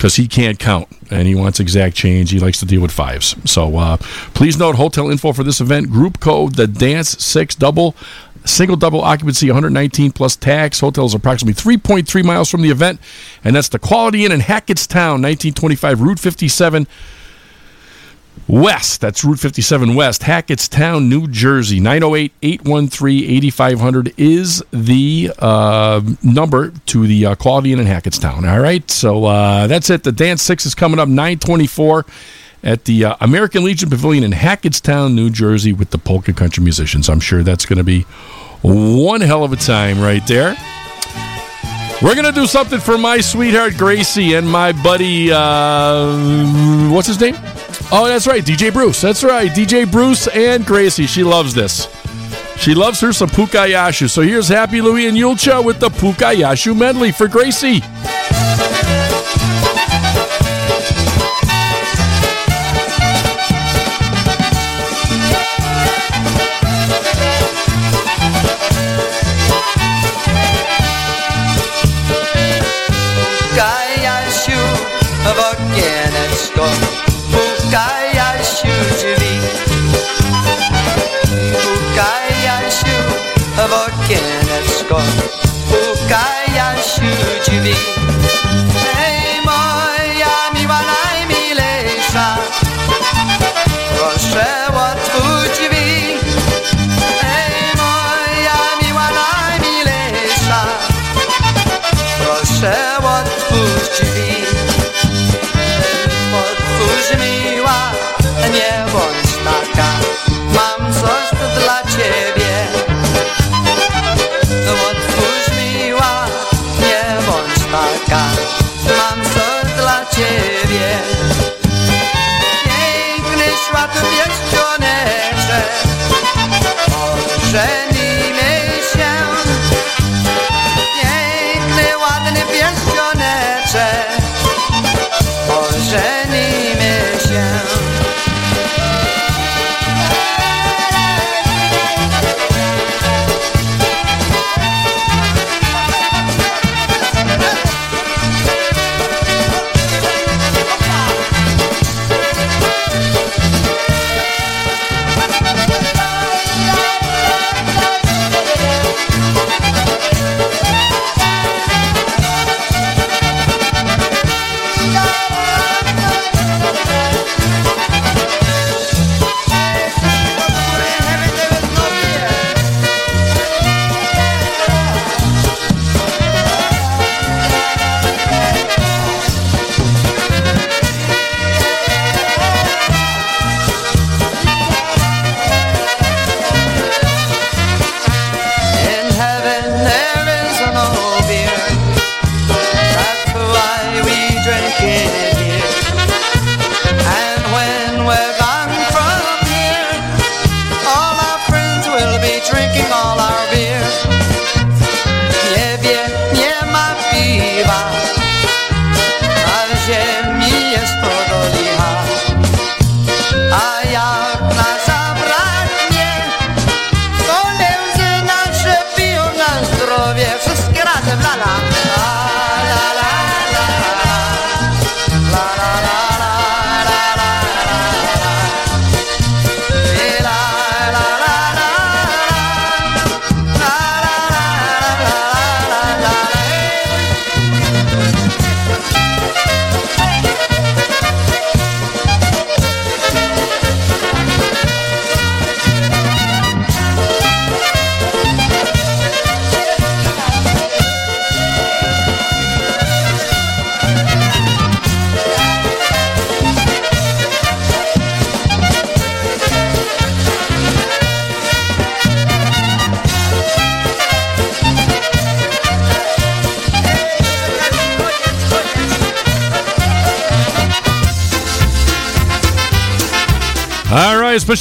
because he can't count and he wants exact change. He likes to deal with fives. So uh, please note hotel info for this event group code the dance six double single double occupancy 119 plus tax. Hotel is approximately 3.3 miles from the event, and that's the Quality Inn in Hackettstown, 1925 Route 57. West, that's Route 57 West, Hackettstown, New Jersey. 908 813 8500 is the uh, number to the uh, in Hackettstown. All right, so uh, that's it. The Dance 6 is coming up 924 at the uh, American Legion Pavilion in Hackettstown, New Jersey, with the polka country musicians. I'm sure that's going to be one hell of a time right there. We're going to do something for my sweetheart Gracie and my buddy, uh, what's his name? Oh, that's right, DJ Bruce. That's right, DJ Bruce and Gracie. She loves this. She loves her some Pukayashu. So here's Happy Louie and Julcia with the Pukayashu medley for Gracie.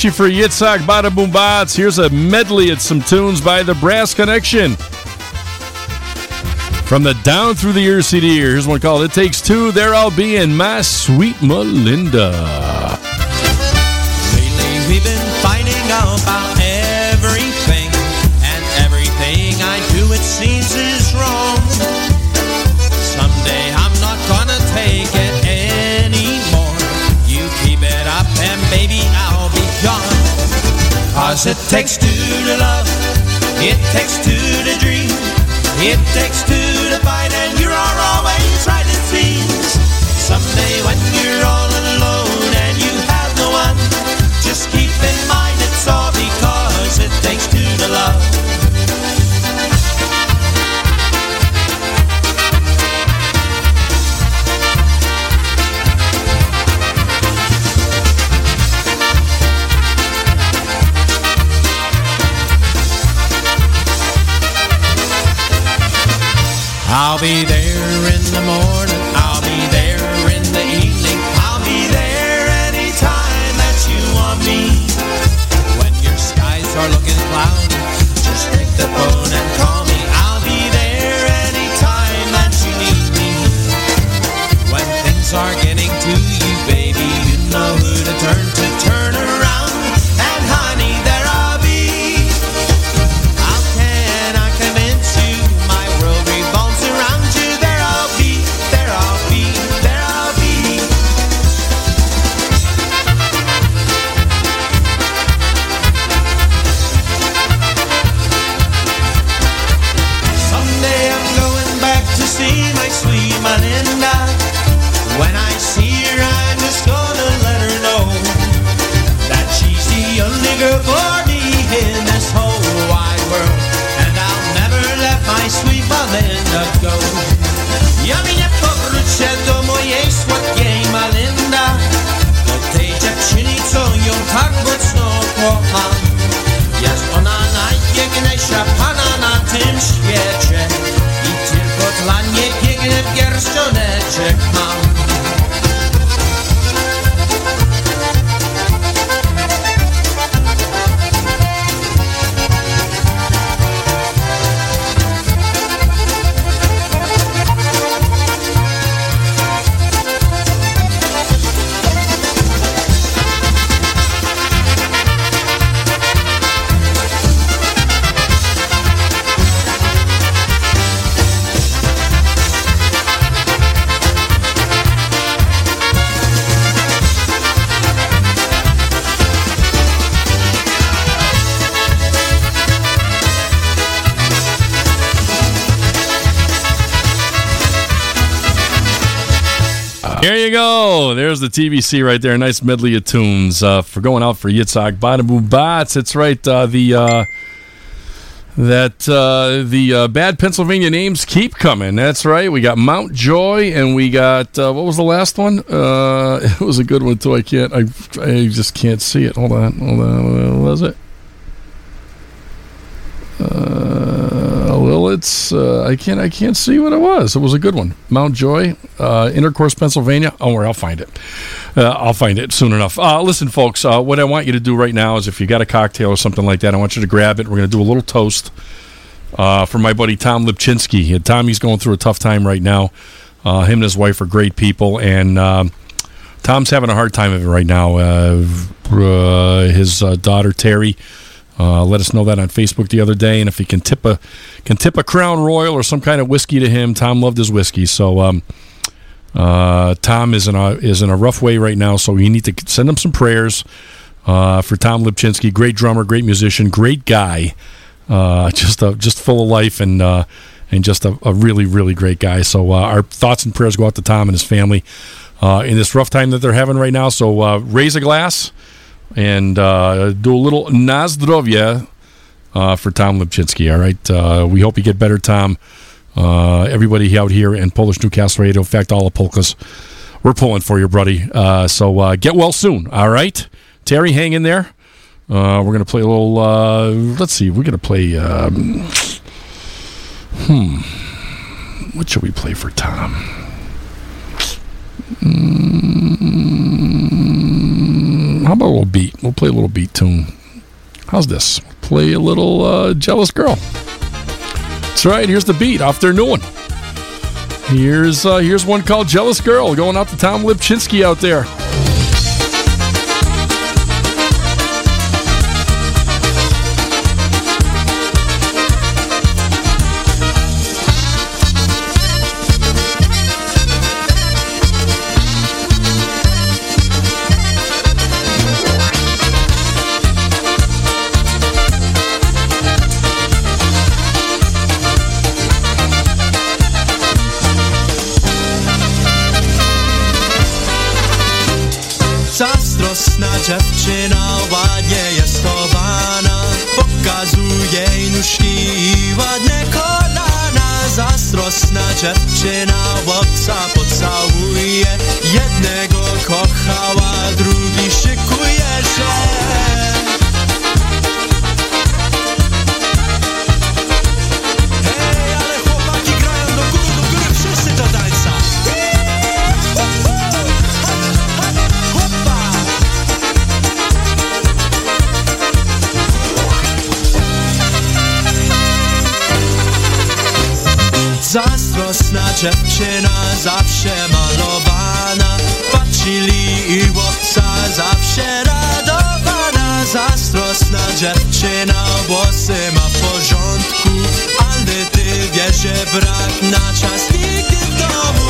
Especially for Yitzhak Bada Boom here's a medley of some tunes by the Brass Connection. From the Down Through the Years CD, here's one called It Takes Two, There I'll Be, in My Sweet Melinda. Cause it takes two to love, it takes two to dream, it takes two to fight, and you're always right it seems. Someday when you're all alone and you have no one, just keep in mind it's all because it takes two to love. I'll be there in the morning, I'll be there in the evening, I'll be there anytime that you want me. When your skies are looking cloudy, just pick the phone and call me. I'll be there anytime that you need me. When things are getting to you, baby, you know who to turn to, There's the TBC right there. Nice medley of tunes uh, for going out for Yitzhak Badabu Bats. It's right. Uh, the uh, that uh, the uh, bad Pennsylvania names keep coming. That's right. We got Mount Joy, and we got uh, what was the last one? It was a good one too. I can't. I I just can't see it. Hold on. Hold on. What was it? Uh, it's uh, I can't I can't see what it was. It was a good one. Mount Joy, uh, Intercourse, Pennsylvania. Oh, where I'll find it. Uh, I'll find it soon enough. Uh, listen, folks. Uh, what I want you to do right now is, if you got a cocktail or something like that, I want you to grab it. We're going to do a little toast uh, for my buddy Tom Lipchinsky. Uh, Tommy's going through a tough time right now. Him and his wife are great people, and um, Tom's having a hard time of it right now. His daughter Terry uh, let us know that on Facebook the other day, and if he can tip a can tip a Crown Royal or some kind of whiskey to him, Tom loved his whiskey. So um, uh, Tom is in a is in a rough way right now, so you need to send him some prayers uh, for Tom Lipchinsky. Great drummer, great musician, great guy, uh, just a, just full of life and uh, and just a, a really really great guy. So uh, our thoughts and prayers go out to Tom and his family in this rough time that they're having right now. So raise a glass and uh, do a little nazdrovia uh, for Tom Lipchinsky. All right, uh, we hope you get better, Tom. Uh, everybody out here in Polish Newcastle Radio, in fact, all the polkas, we're pulling for you, buddy. Uh, so uh, get well soon. All right, Terry, hang in there. We're gonna play a little. Let's see, we're gonna play. Um, hmm, what should we play for Tom? Mm, how about a little beat? We'll play a little beat tune. How's this? Play a little uh, Jealous Girl. That's right. Here's the beat off their new one. Here's uh, here's one called Jealous Girl going out to Tom Lipchinsky out there. Děvčina vadně je schována, pokazuje jej nůžky vadné konána. Zastrosna děvčina vodca pocałuje, dziewczyna zawsze malowana Patrzyli i chłopca zawsze radowana. Zazdrosna dziewczyna włosy ma w porządku Ale ty wiesz, że brak na czas nigdy w domu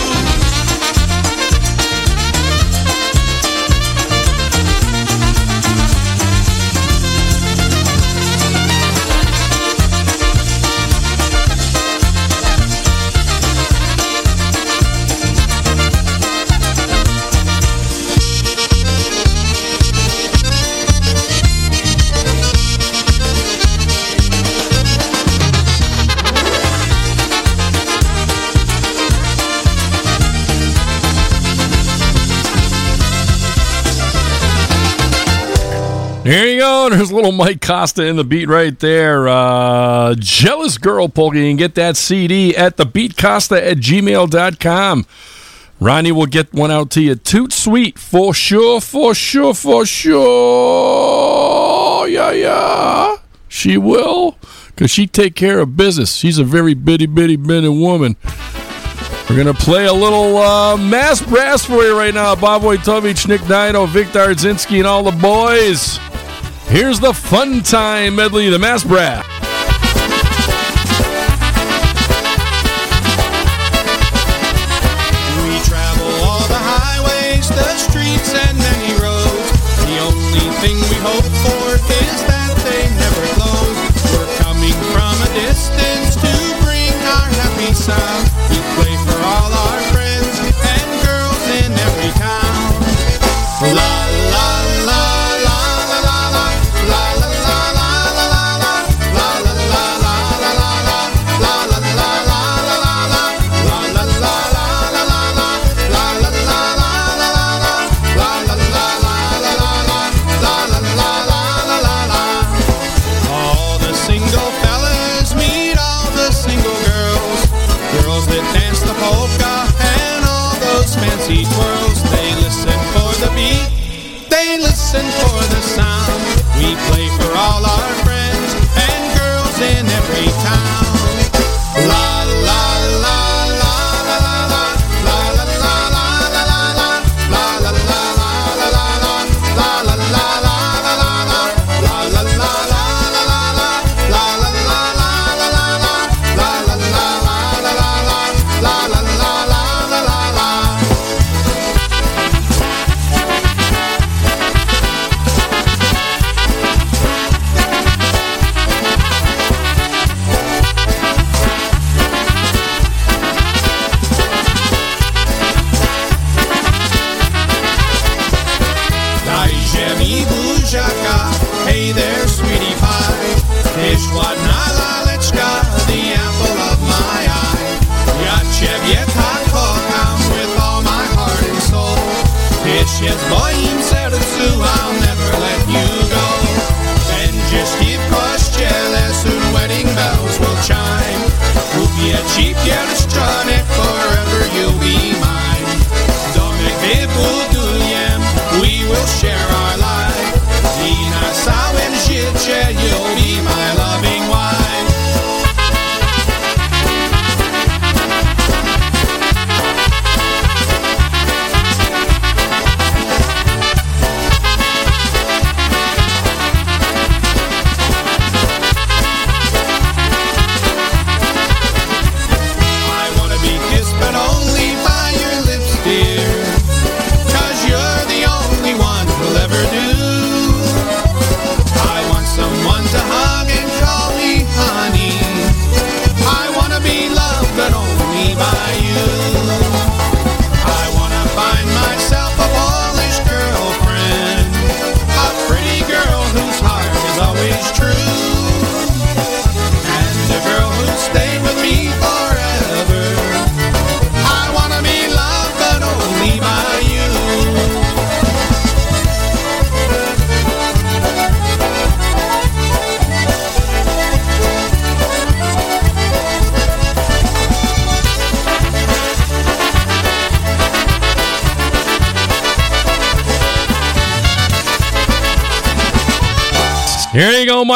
Here you go. There's little Mike Costa in the beat right there. Uh, Jealous Girl Polka. You can get that CD at thebeatcosta at gmail.com. Ronnie will get one out to you. Toot sweet for sure, for sure, for sure. Yeah, yeah. She will. Because she take care of business. She's a very bitty, bitty, bitty woman. We're going to play a little uh, mass brass for you right now. Bob Wojtovich, Nick Dino, Victor Zinski, and all the boys. Here's the fun time medley, the mass brass. We travel all the highways, the streets, and many roads. The only thing we hope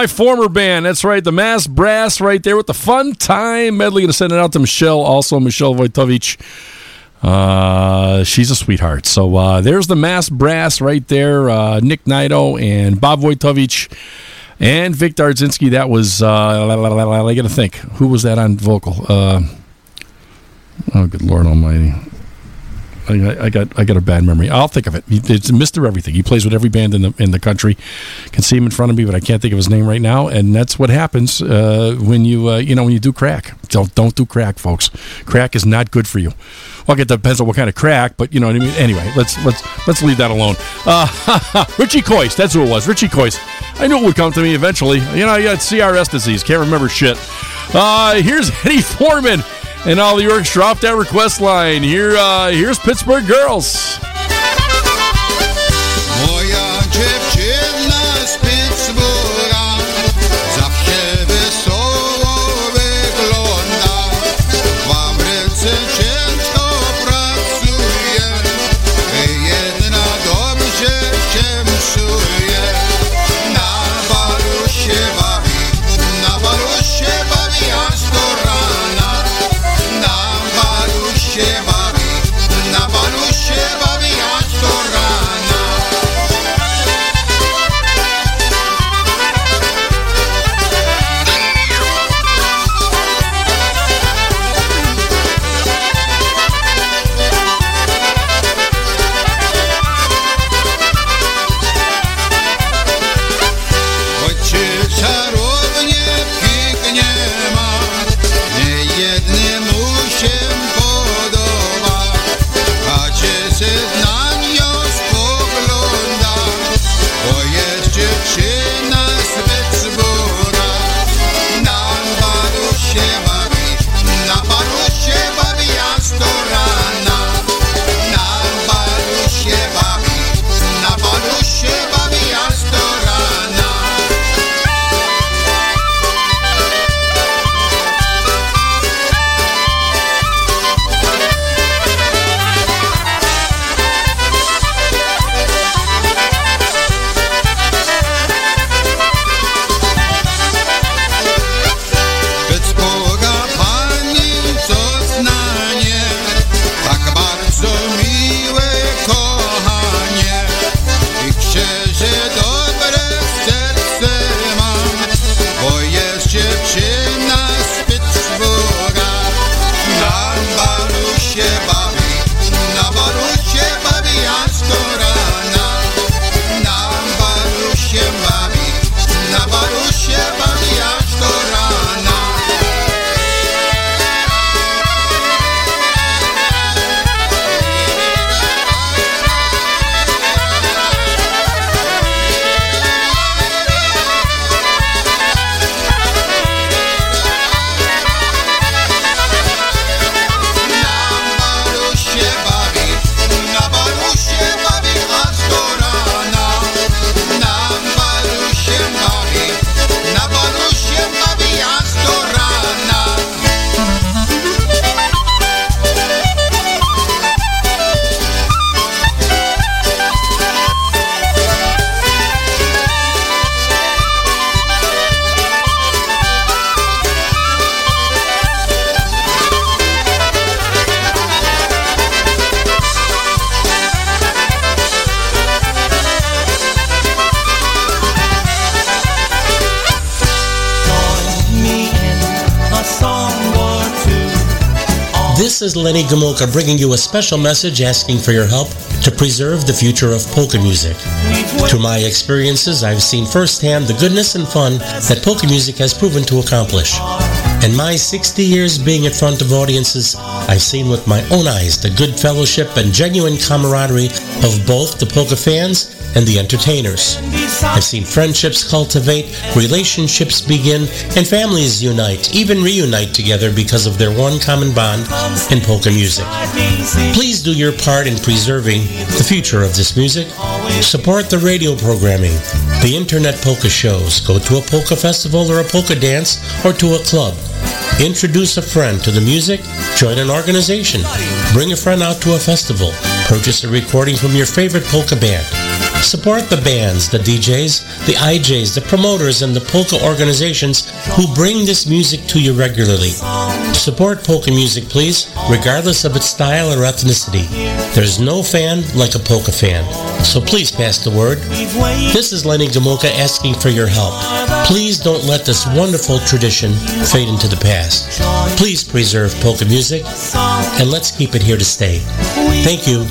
my former band. That's right, the Mass Brass right there with the Fun Time medley. Gonna send it out to Michelle, also Michelle Wojtovich. Uh, she's a sweetheart. So uh, there's the Mass Brass right there. Uh, Nick Naito and Bob Wojtovich and Vic Darzinski. That was, uh, I gotta think, who was that on vocal? Uh, oh, good Lord Almighty. I, I- got I got a bad memory. I'll think of it. It's Mr. Everything. He plays with every band in the in the country. Can see him in front of me, but I can't think of his name right now. And that's what happens uh, when you uh, you know when you do crack. Don't don't do crack, folks. Crack is not good for you. Well, it depends on what kind of crack, but you know what I mean. Anyway, let's let's let's leave that alone. Uh, Richie Coyce, that's who it was. Richie Coyce. I knew it would come to me eventually. You know, I got CRS disease. Can't remember shit. Uh, here's Eddie Forman and all the Yorks off that request line. Here, uh, here's Pittsburgh Girls. Is Lenny Gomulka bringing you a special message asking for your help to preserve the future of polka music. Through my experiences, I've seen firsthand the goodness and fun that polka music has proven to accomplish. In my 60 years being in front of audiences, I've seen with my own eyes the good fellowship and genuine camaraderie of both the polka fans and the entertainers. I've seen friendships cultivate, relationships begin, and families unite, even reunite together because of their one common bond in polka music. Please do your part in preserving the future of this music. Support the radio programming, the internet polka shows, go to a polka festival or a polka dance, or to a club. Introduce a friend to the music, join an organization, bring a friend out to a festival, purchase a recording from your favorite polka band. Support the bands, the DJs, the IJs, the promoters, and the polka organizations who bring this music to you regularly. Support polka music, please, regardless of its style or ethnicity. There's no fan like a polka fan. So please pass the word. This is Lenny Gomulka asking for your help. Please don't let this wonderful tradition fade into the past. Please preserve polka music, and let's keep it here to stay. Thank you.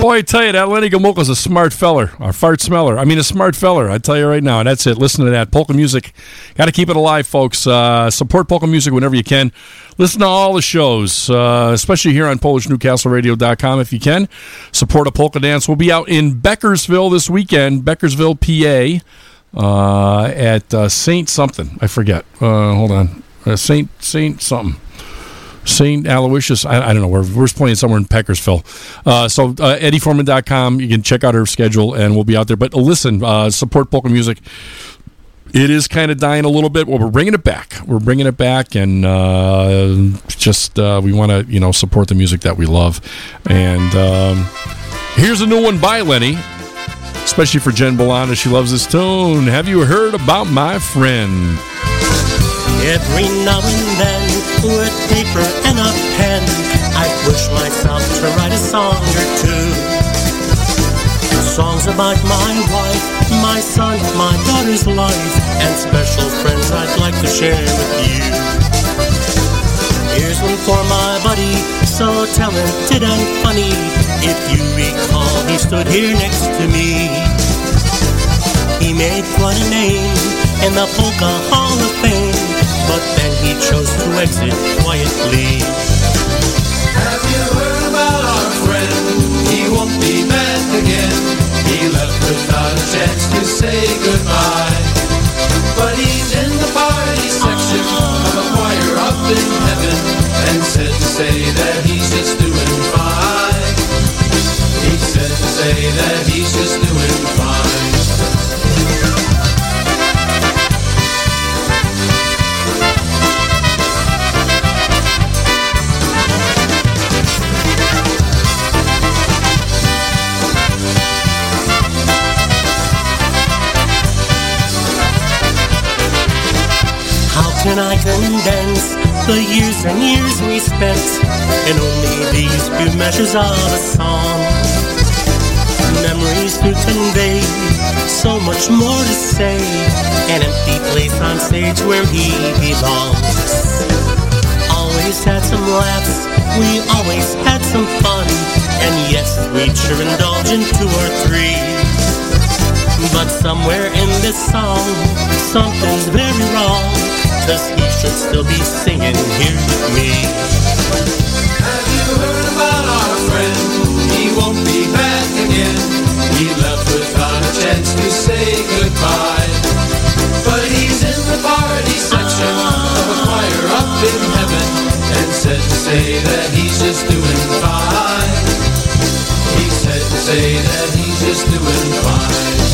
Boy, I tell you, that Lenny Gomulka's a smart feller, a fart smeller. I mean, a smart feller. I tell you right now. And that's it. Listen to that. Polka music. Got to keep it alive, folks. Uh, support polka music whenever you can. Listen to all the shows, uh, especially here on PolishNewcastleRadio.com if you can. Support a polka dance. We'll be out in Beckersville this weekend, Beckersville, PA, uh, at uh, Saint something. I forget. Uh, hold on. Uh, Saint Saint something. St. Aloysius. I, I don't know. We're, we're playing somewhere in Peckersville. Uh, so, uh, EddieForman.com. You can check out our schedule and we'll be out there. But listen, uh, support polka music. It is kind of dying a little bit. Well, we're bringing it back. We're bringing it back, and uh, just uh, we want to, you know, support the music that we love. And um, here's a new one by Lenny, especially for Jen Bolana. She loves this tune. Have you heard about my friend? Every now and then, paper and a pen, I push myself to write a song or two. Songs about my wife, my son, my daughter's life, and special friends I'd like to share with you. Here's one for my buddy, so talented and funny. If you recall, he stood here next to me. He made quite a name in the Polka Hall of Fame, but then he chose to exit quietly. Have you heard about our friend? He won't be back again. He left without a chance to say goodbye. But he's in the party section of a choir up in heaven and said to say that he's just doing fine. He said to say that he's just doing fine. Can I condense the years and years we spent in only these few measures of a song? Memories to convey, so much more to say. An empty place on stage where he belongs. Always had some laughs, we always had some fun, and yes, we'd sure indulge in two or three. But somewhere in this song, something's very wrong. Cause he should still be singing here with me. Have you heard about our friend? He won't be back again. He left without a chance to say goodbye. But he's in the party section of a choir up in heaven and said to say that he's just doing fine. He said to say that he's just doing fine.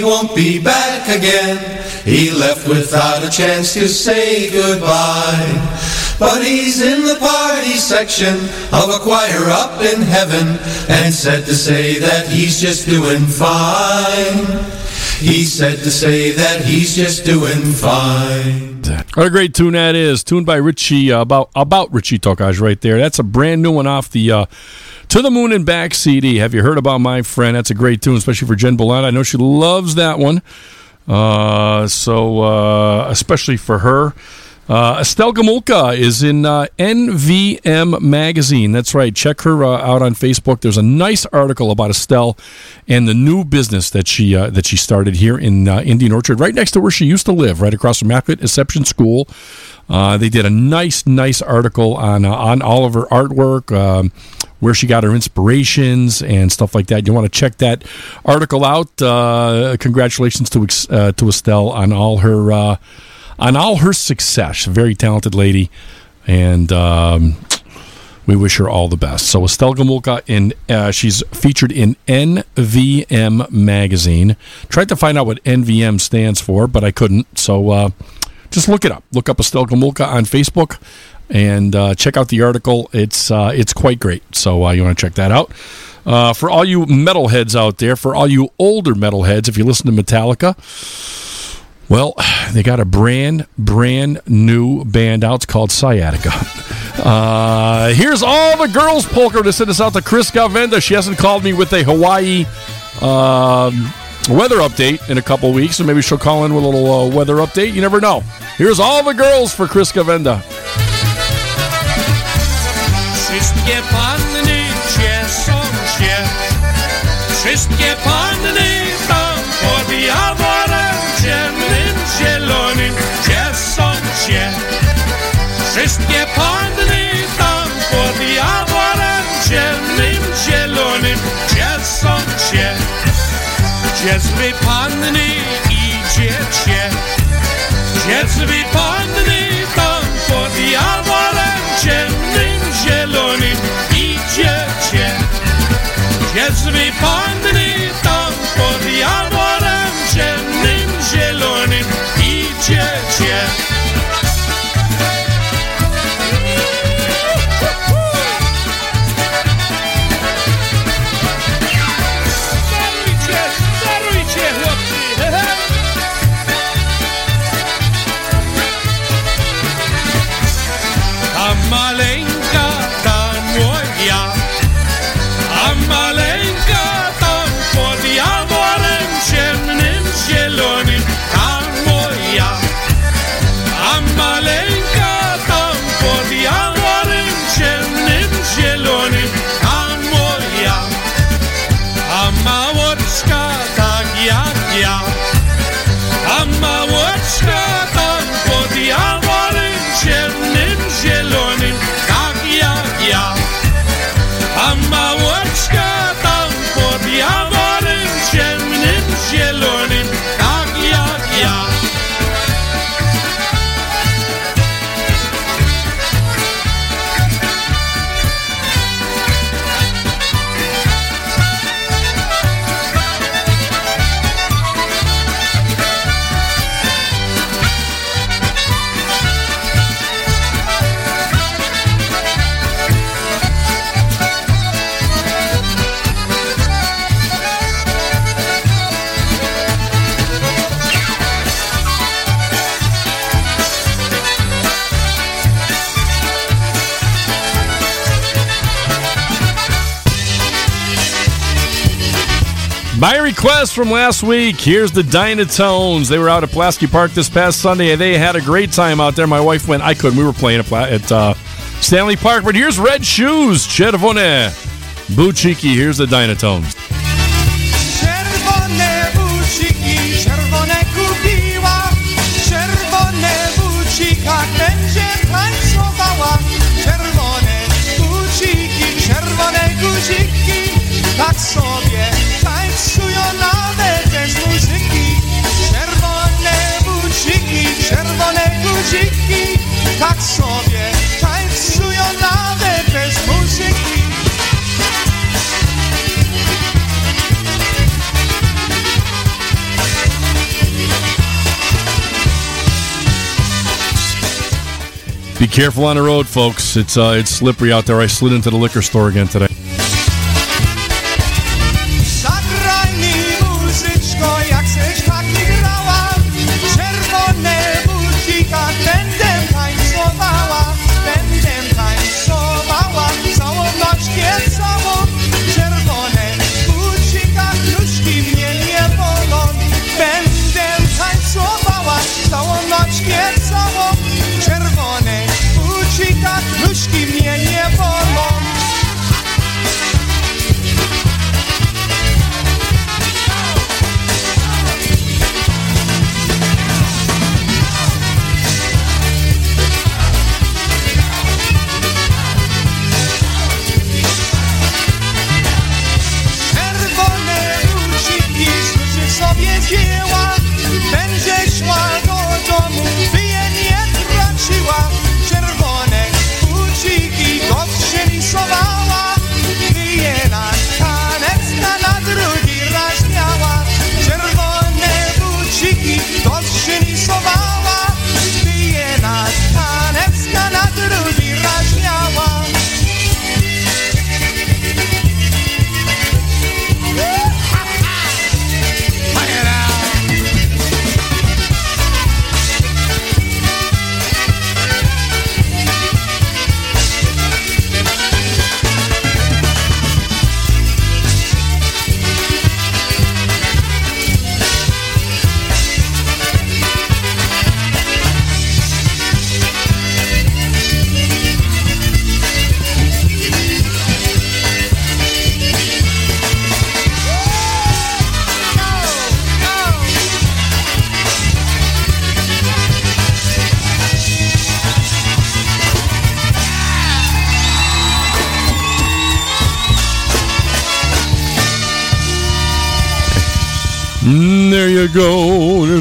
He won't be back again. He left without a chance to say goodbye. But he's in the party section of a choir up in heaven and said to say that he's just doing fine. He said to say that he's just doing fine. What a great tune that is. Tuned by Richie uh, about about Richie Tokarz right there. That's a brand new one off the uh, To the Moon and Back CD. Have you heard about my friend? That's a great tune, especially for Jen Bolanda. I know she loves that one. Uh, so uh, especially for her. Uh, Estelle Gamulka is in uh, NVM Magazine. That's right. Check her uh, out on Facebook. There's a nice article about Estelle and the new business that she uh, that she started here in uh, Indian Orchard, right next to where she used to live, right across from Immaculate Exception School. Uh, they did a nice, nice article on on all of her artwork, um, where she got her inspirations and stuff like that. You want to check that article out. Uh, congratulations to uh, to Estelle on all her uh, on all her success. Very talented lady, and um, we wish her all the best. So Estelle Gamulka, in uh, she's featured in NVM magazine. Tried to find out what NVM stands for, but I couldn't. So uh, just look it up. Look up Estelle Gamulka on Facebook and uh, check out the article. It's uh, it's quite great. So uh, you want to check that out. Uh, for all you metalheads out there, for all you older metalheads, if you listen to Metallica, well, they got a brand, brand new band out. It's called Sciatica. Uh, here's all the girls polka to send us out to Chris Galvenda. She hasn't called me with a Hawaii um, weather update in a couple weeks, so maybe she'll call in with a little uh, weather update. You never know. Here's all the girls for Chris Galvenda. Wszystkie panny cieszą się, wszystkie panny tam pod jaworem ciemnym, zielonym cieszą się. Wszystkie panny tam pod jaworem ciemnym, zielonym cieszą się. Gdzie zły panny idziecie? Gdzie zły request from last week. Here's the Dynatones. They were out at Pulaski Park this past Sunday, and they had a great time out there. My wife went. I couldn't. We were playing at, uh, Stanley Park. But here's Red Shoes. Czerwone. Buciki. Here's the Dynatones. Czerwone buciki, czerwone kupiła Czerwone w Tak sobie tańcują nawet bez muzyki careful on the road, folks. It's uh, it's slippery out there. I slid into the liquor store again today.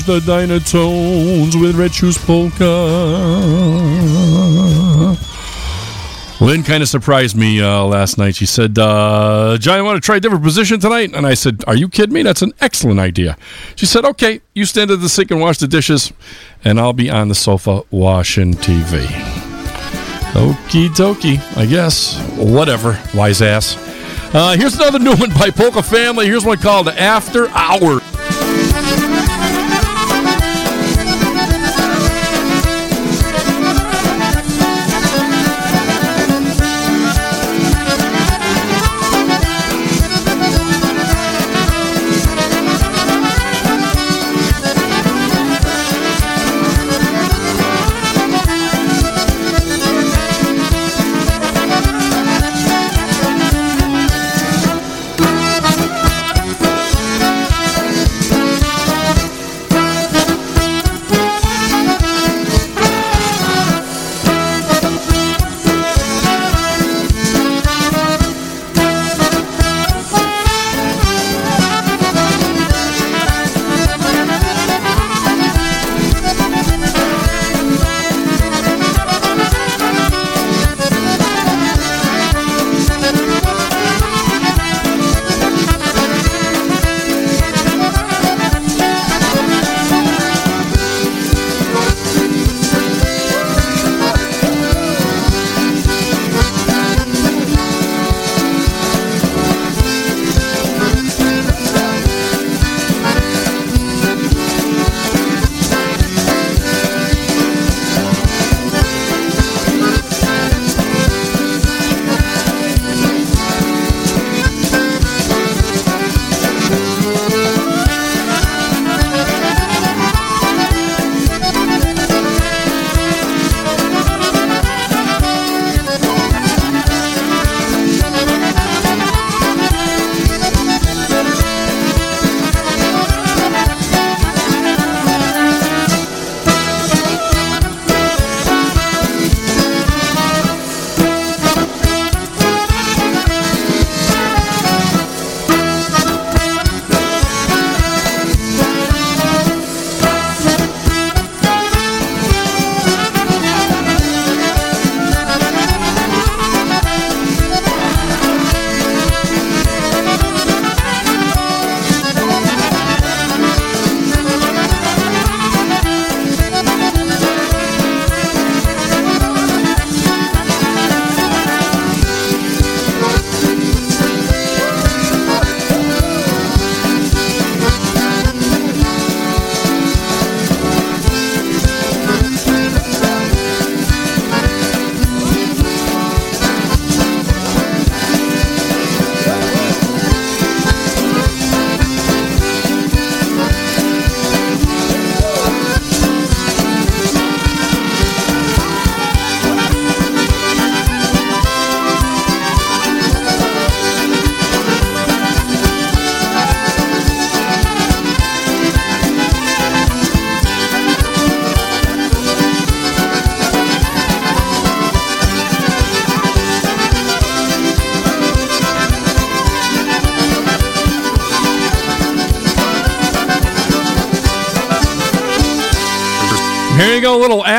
The Dynatones with Red Shoes Polka. Lynn kind of surprised me uh, last night. She said, uh, Johnny, want to try a different position tonight? And I said, Are you kidding me? That's an excellent idea. She said, Okay, you stand at the sink and wash the dishes, and I'll be on the sofa watching TV. Okie dokie, I guess. Whatever, wise ass. Uh, here's another new one by Polka Family. Here's one called After Hours.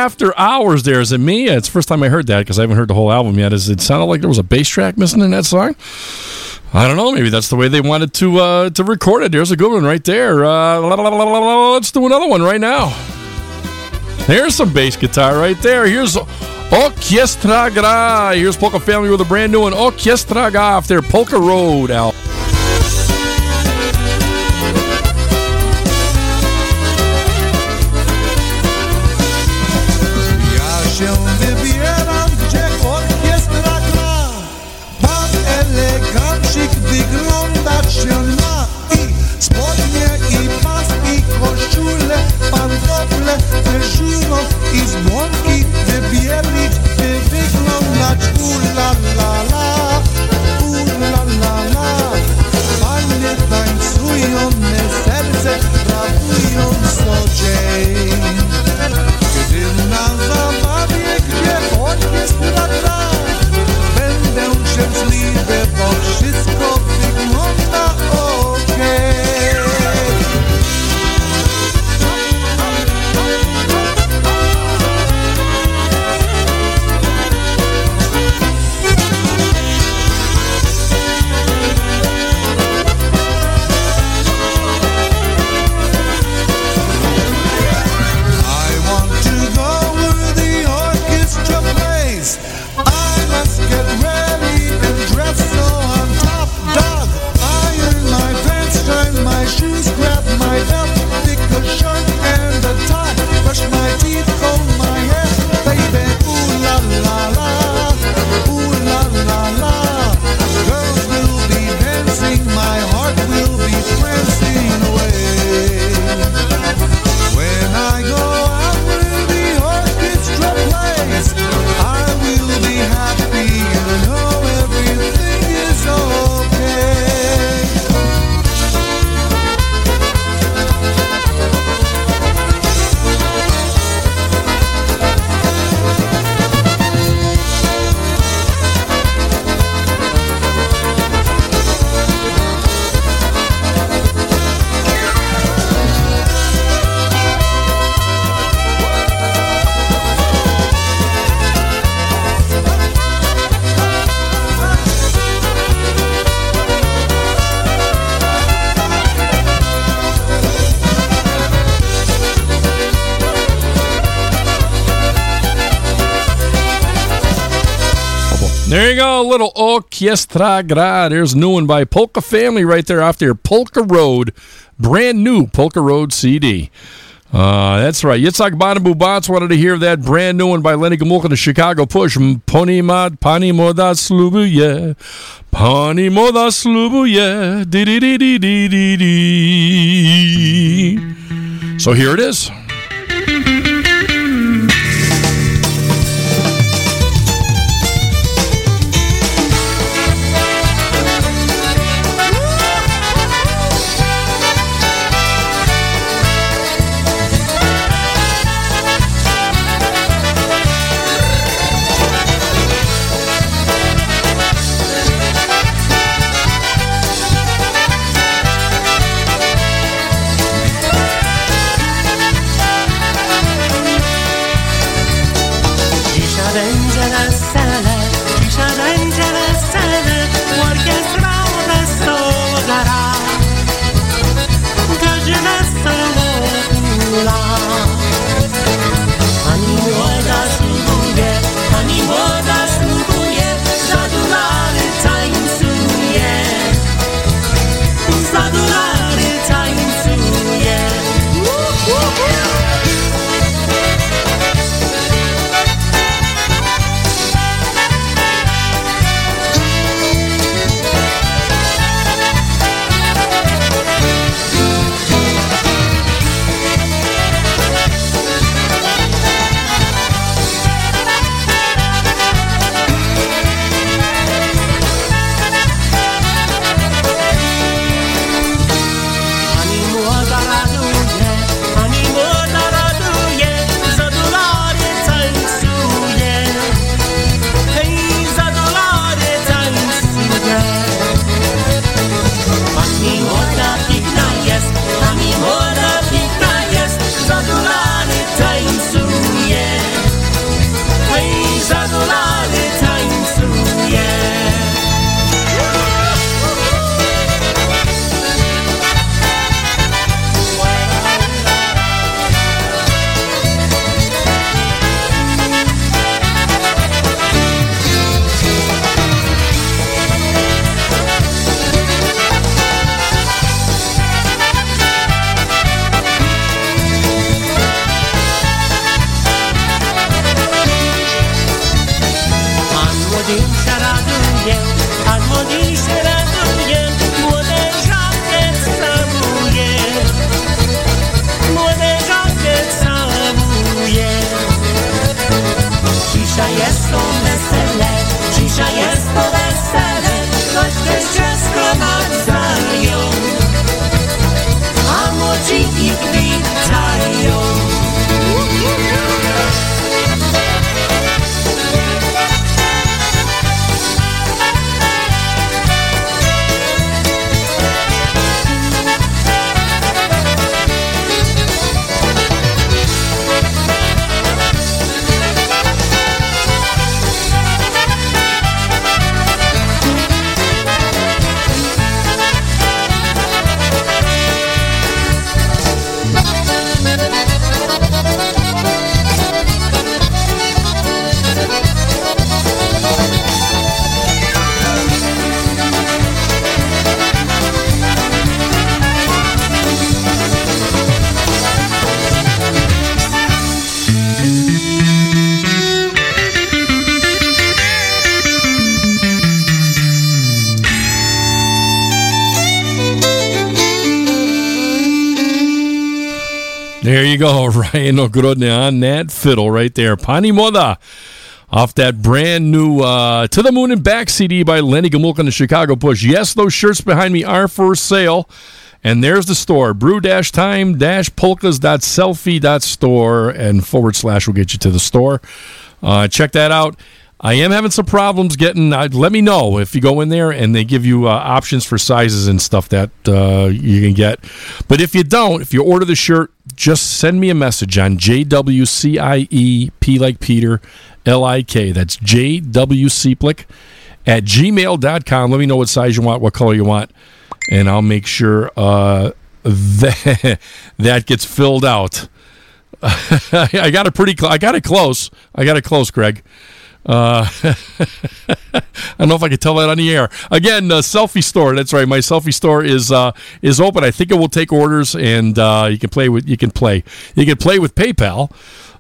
After hours there. Is it me? It's first time I heard that because I haven't heard the whole album yet. Is it sounded like there was a bass track missing in that song? I don't know. Maybe that's the way they wanted to uh, to record it. There's a good one right there. Uh, let's do another one right now. There's some bass guitar right there. Here's Orchestra Gra. Here's Polka Family with a brand new one. Orchestra Gra off their Polka Road album. There you go, little Orchestra Gra. There's a new one by Polka Family right there off their Polka Road, brand new Polka Road CD. Uh, that's right. Yitzhak Bonabu wanted to hear that brand new one by Lenny Gomulka, the Chicago Push. Pony Mod, Pani Moda Slubuye. Pani Moda Slubuye. Dee dee dee dee dee dee dee. So here it is. You go, Ryan Ogrodny on that fiddle right there. Pani Moda off that brand new uh, To the Moon and Back CD by Lenny Gomulka and the Chicago Push. Yes, those shirts behind me are for sale. And there's the store, brew-time-polkas.sellfy.store and forward slash will get you to the store. Uh, check that out. I am having some problems getting. Uh, let me know if you go in there and they give you uh, options for sizes and stuff that uh, you can get. But if you don't, if you order the shirt, just send me a message on JWCIE P like Peter L I K. That's jwcieplik at gmail.com. Let me know what size you want, what color you want, and I'll make sure uh, that that gets filled out. I got it pretty. Cl- I got it close. I got it close, Greg. Uh, I don't know if I can tell that on the air. Again, the sellfy store. That's right. My sellfy store is uh, is open. I think it will take orders, and uh, you can play with. You can play. You can play with PayPal.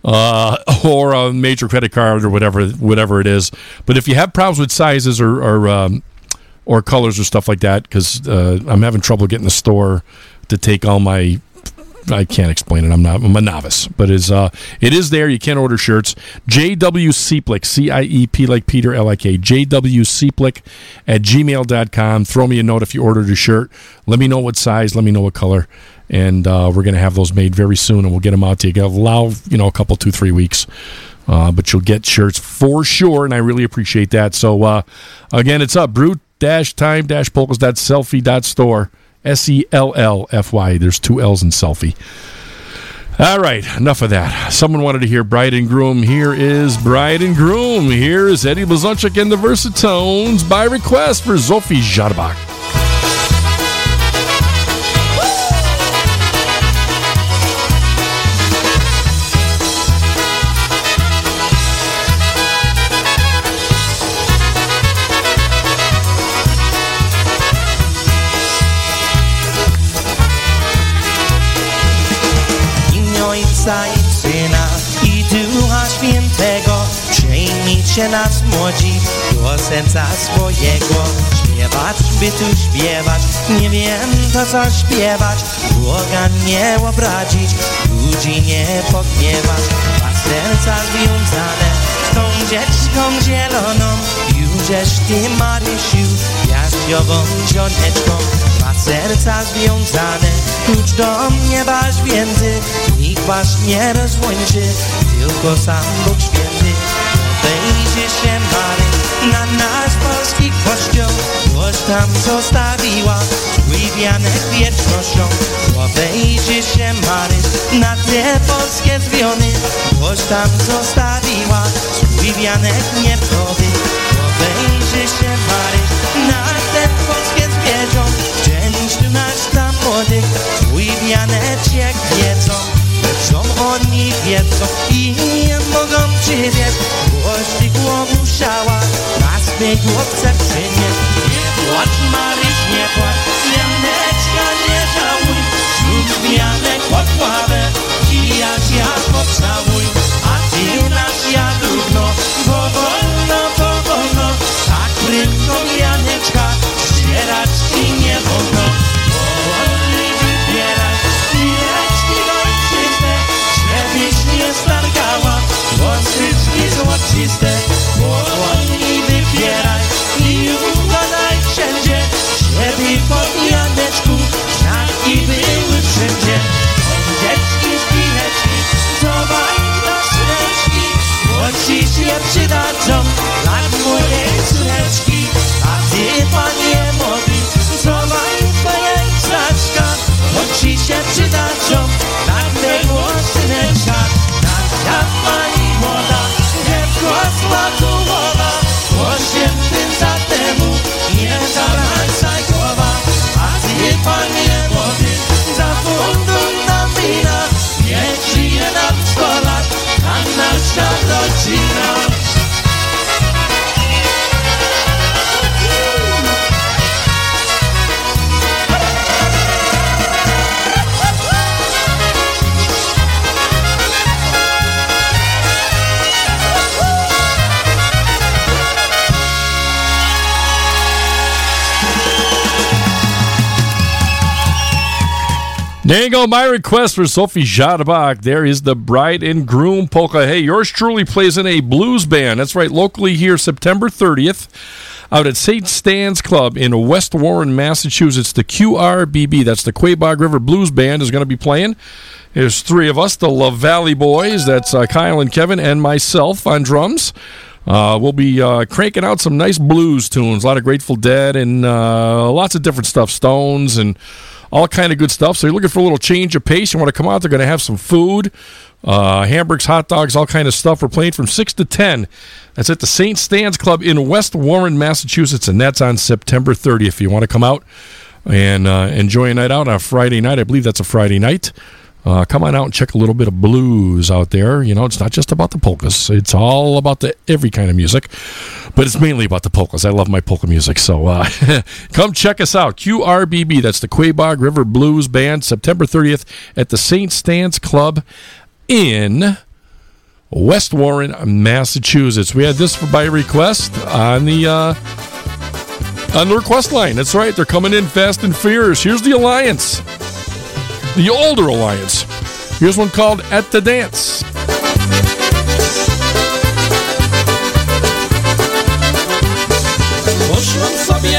Uh, or a major credit card or whatever whatever it is. But if you have problems with sizes or or, um, or colors or stuff like that, because uh, I'm having trouble getting the store to take all my I can't explain it. I'm not. I'm a novice, but is uh, it is there. You can order shirts. JW Cieplik, C I E P like Peter L I K. JW Cieplik at gmail.com. Throw me a note if you ordered a shirt. Let me know what size. Let me know what color, and uh, we're gonna have those made very soon, and we'll get them out to you. Allow you know a couple, two, three weeks. Uh, but you'll get shirts for sure, and I really appreciate that. So, uh, again, it's up brew time dash polkas dot sellfy dot store. S E L L F Y. There's two L's in sellfy. All right, enough of that. Someone wanted to hear Bride and Groom. Here is Bride and Groom. Here is Eddie Blazonczyk and the Versatones by request for Sophie Jadbach. Przyjmijcie nas młodzi do serca swojego. Śpiewać, by tu śpiewać, nie wiem to co śpiewać. Boga nie obrazić, ludzi nie pogniewać. Dwa serca związane z tą dzieczką zieloną. Jużeż ty Marysiu, jaździową żoneczką. Dwa serca związane, klucz do nieba święty. Nikt was nie rozłączy, tylko sam Bóg święty na nasz polski kościółŁoś tam zostawiła. Wiwianek wiecznością Obejdzie się Maryś na te polskie dzwiony Łoś tam zostawiła. Wiwianek nieptowy Obejdzie się Maryś na te polskie zwierząt Część nasz tam młodych. Wiwianeczek wiedzą Lecz oni wiedzą i nie mogą przywieźć swej chłopce przynieść dziewczyna tak co dla mojej córeczki, a ty panie młody, schowaj twoje znaczka, choć ci się przydadzą dla tak mego syneczka. Tak nasza pani młoda, dziewko słodku głowa, osiem tym za temu, nie zawracaj głowa, a ty panie młody, zafunduj nam wina, nie ci żyje nam sto lat, a nasza rodzina. There you go. My request for Sophie Jadabach. There is the bride and groom polka. Hey, yours truly plays in a blues band. That's right, locally here, September 30th, out at St. Stan's Club in West Warren, Massachusetts. The QRBB, that's the Quaboag River Blues Band, is going to be playing. There's three of us, the Love Valley Boys. That's uh, Kyle and Kevin, and myself on drums. Uh, we'll be uh, cranking out some nice blues tunes, a lot of Grateful Dead, and uh, lots of different stuff, Stones, and all kind of good stuff. So you're looking for a little change of pace. You want to come out? They're going to have some food, uh, hamburgers, hot dogs, all kind of stuff. We're playing from six to ten. That's at the St. Stan's Club in West Warren, Massachusetts, and that's on September 30th. If you want to come out and uh, enjoy a night out on a Friday night, I believe that's a Friday night. Uh, come on out and check a little bit of blues out there. You know, it's not just about the polkas. It's all about the every kind of music, but it's mainly about the polkas. I love my polka music, so uh, come check us out. QRBB, that's the Quaboag River Blues Band, September 30th at the St. Stan's Club in West Warren, Massachusetts. We had this by request on the uh, on the request line. That's right, they're coming in fast and fierce. Here's the Alliance the older alliance. Here's one called At the Dance. Sobie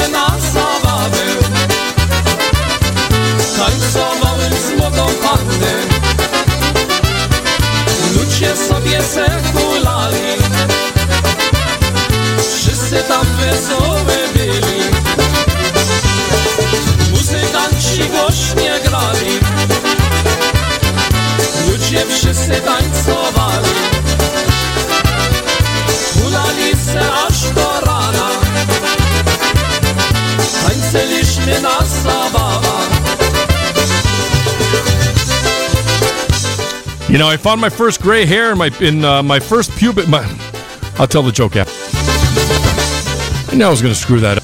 Wszyscy tam wesoły byli. Muzykanci głośnie grali Ludzie wszyscy tańcowali Hulali se aż do rana na You know, I found my first gray hair in my in uh, my first pubic. My, I'll tell the joke after. I knew I was going to screw that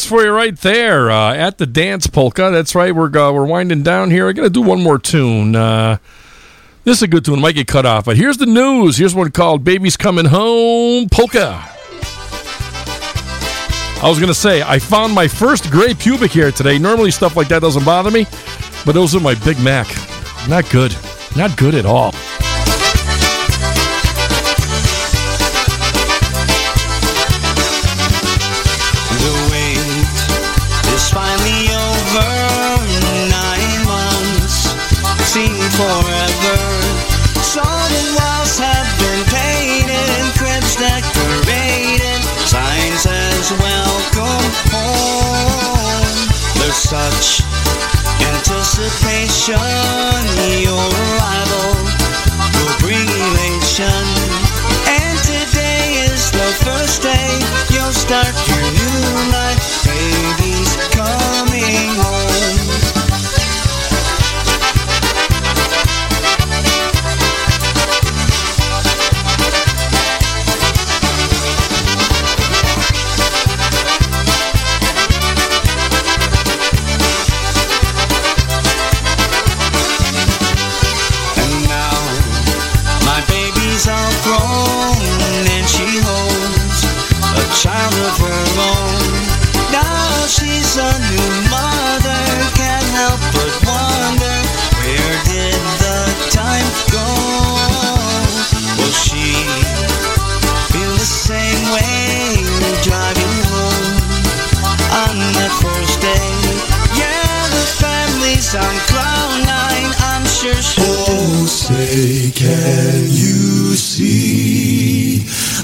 for you right there uh, at the dance polka. That's right. We're uh, we're winding down here. I got to do one more tune. Uh, this is a good tune. Might get cut off, but here's the news. Here's one called "Baby's Coming Home" polka. I was gonna say I found my first gray pubic hair today. Normally stuff like that doesn't bother me, but those are my Big Mac. Not good. Not good at all. Start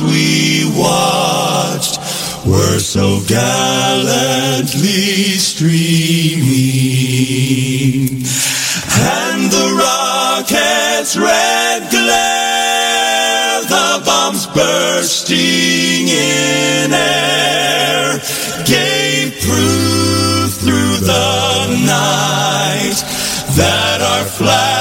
we watched were so gallantly streaming, and the rocket's red glare, the bombs bursting in air, gave proof through the night that our flag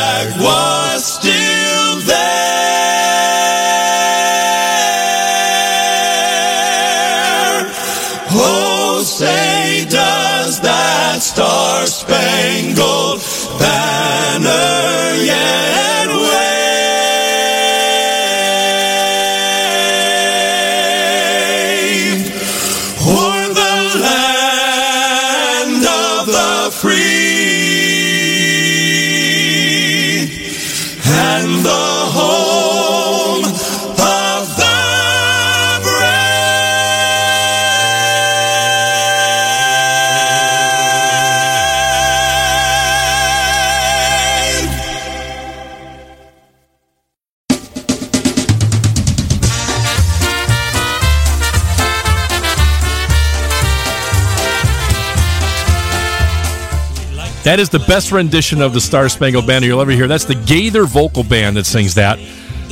That is the best rendition of the Star Spangled Banner you'll ever hear. That's the Gaither vocal band that sings that.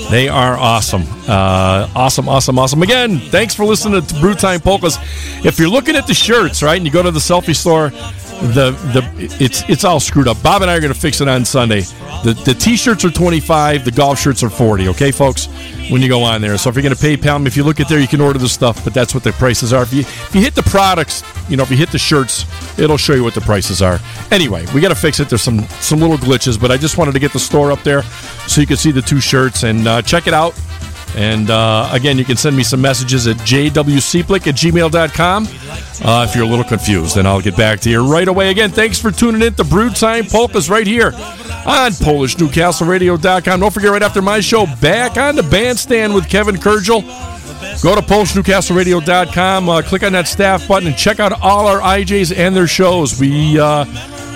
They are awesome. Uh, awesome, awesome, awesome. Again, thanks for listening to Brew Time Polkas. If you're looking at the shirts, right, and you go to the sellfy store, the the it's it's all screwed up. Bob and I are going to fix it on Sunday. The the t-shirts are 25, the golf shirts are 40, okay folks? When you go on there. So if you're going to PayPal them, if you look at there you can order the stuff, but that's what the prices are. If you if you hit the products, you know, if you hit the shirts, it'll show you what the prices are. Anyway, we got to fix it. There's some some little glitches, but I just wanted to get the store up there so you can see the two shirts and uh, check it out. And uh, again, you can send me some messages at jwcieplik at gmail.com uh, if you're a little confused, and I'll get back to you right away. Again, thanks for tuning in to Brew Time Polkas right here on PolishNewcastleRadio.com. Don't forget, right after my show, back on the bandstand with Kevin Kurgel. Go to PolishNewcastleRadio.com, uh, click on that staff button, and check out all our IJs and their shows. We uh,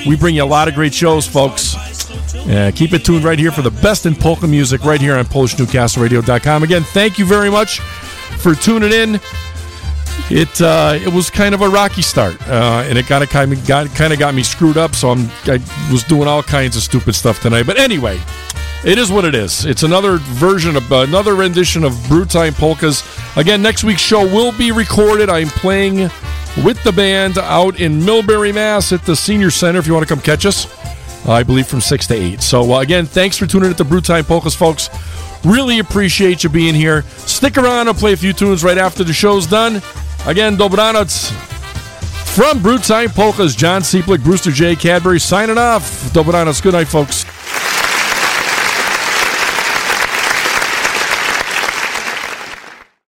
we bring you a lot of great shows, folks. Uh, keep it tuned right here for the best in polka music right here on PolishNewcastleRadio.com. Again, thank you very much for tuning in. It uh, it was kind of a rocky start, uh, and it got a kind of got kind of got me screwed up. So I'm I was doing all kinds of stupid stuff tonight. But anyway, it is what it is. It's another version of uh, another rendition of Brew Time polkas. Again, next week's show will be recorded. I'm playing with the band out in Millbury, Mass, at the Senior Center. If you want to come catch us, I believe from six to eight. So uh, again, thanks for tuning in to Brew Time polkas, folks. Really appreciate you being here. Stick around. I'll play a few tunes right after the show's done. Again, Dobranoc from Brew Time Polkas, John Cieplik, Brewster J. Cadbury signing off. Dobranoc. Good night, folks.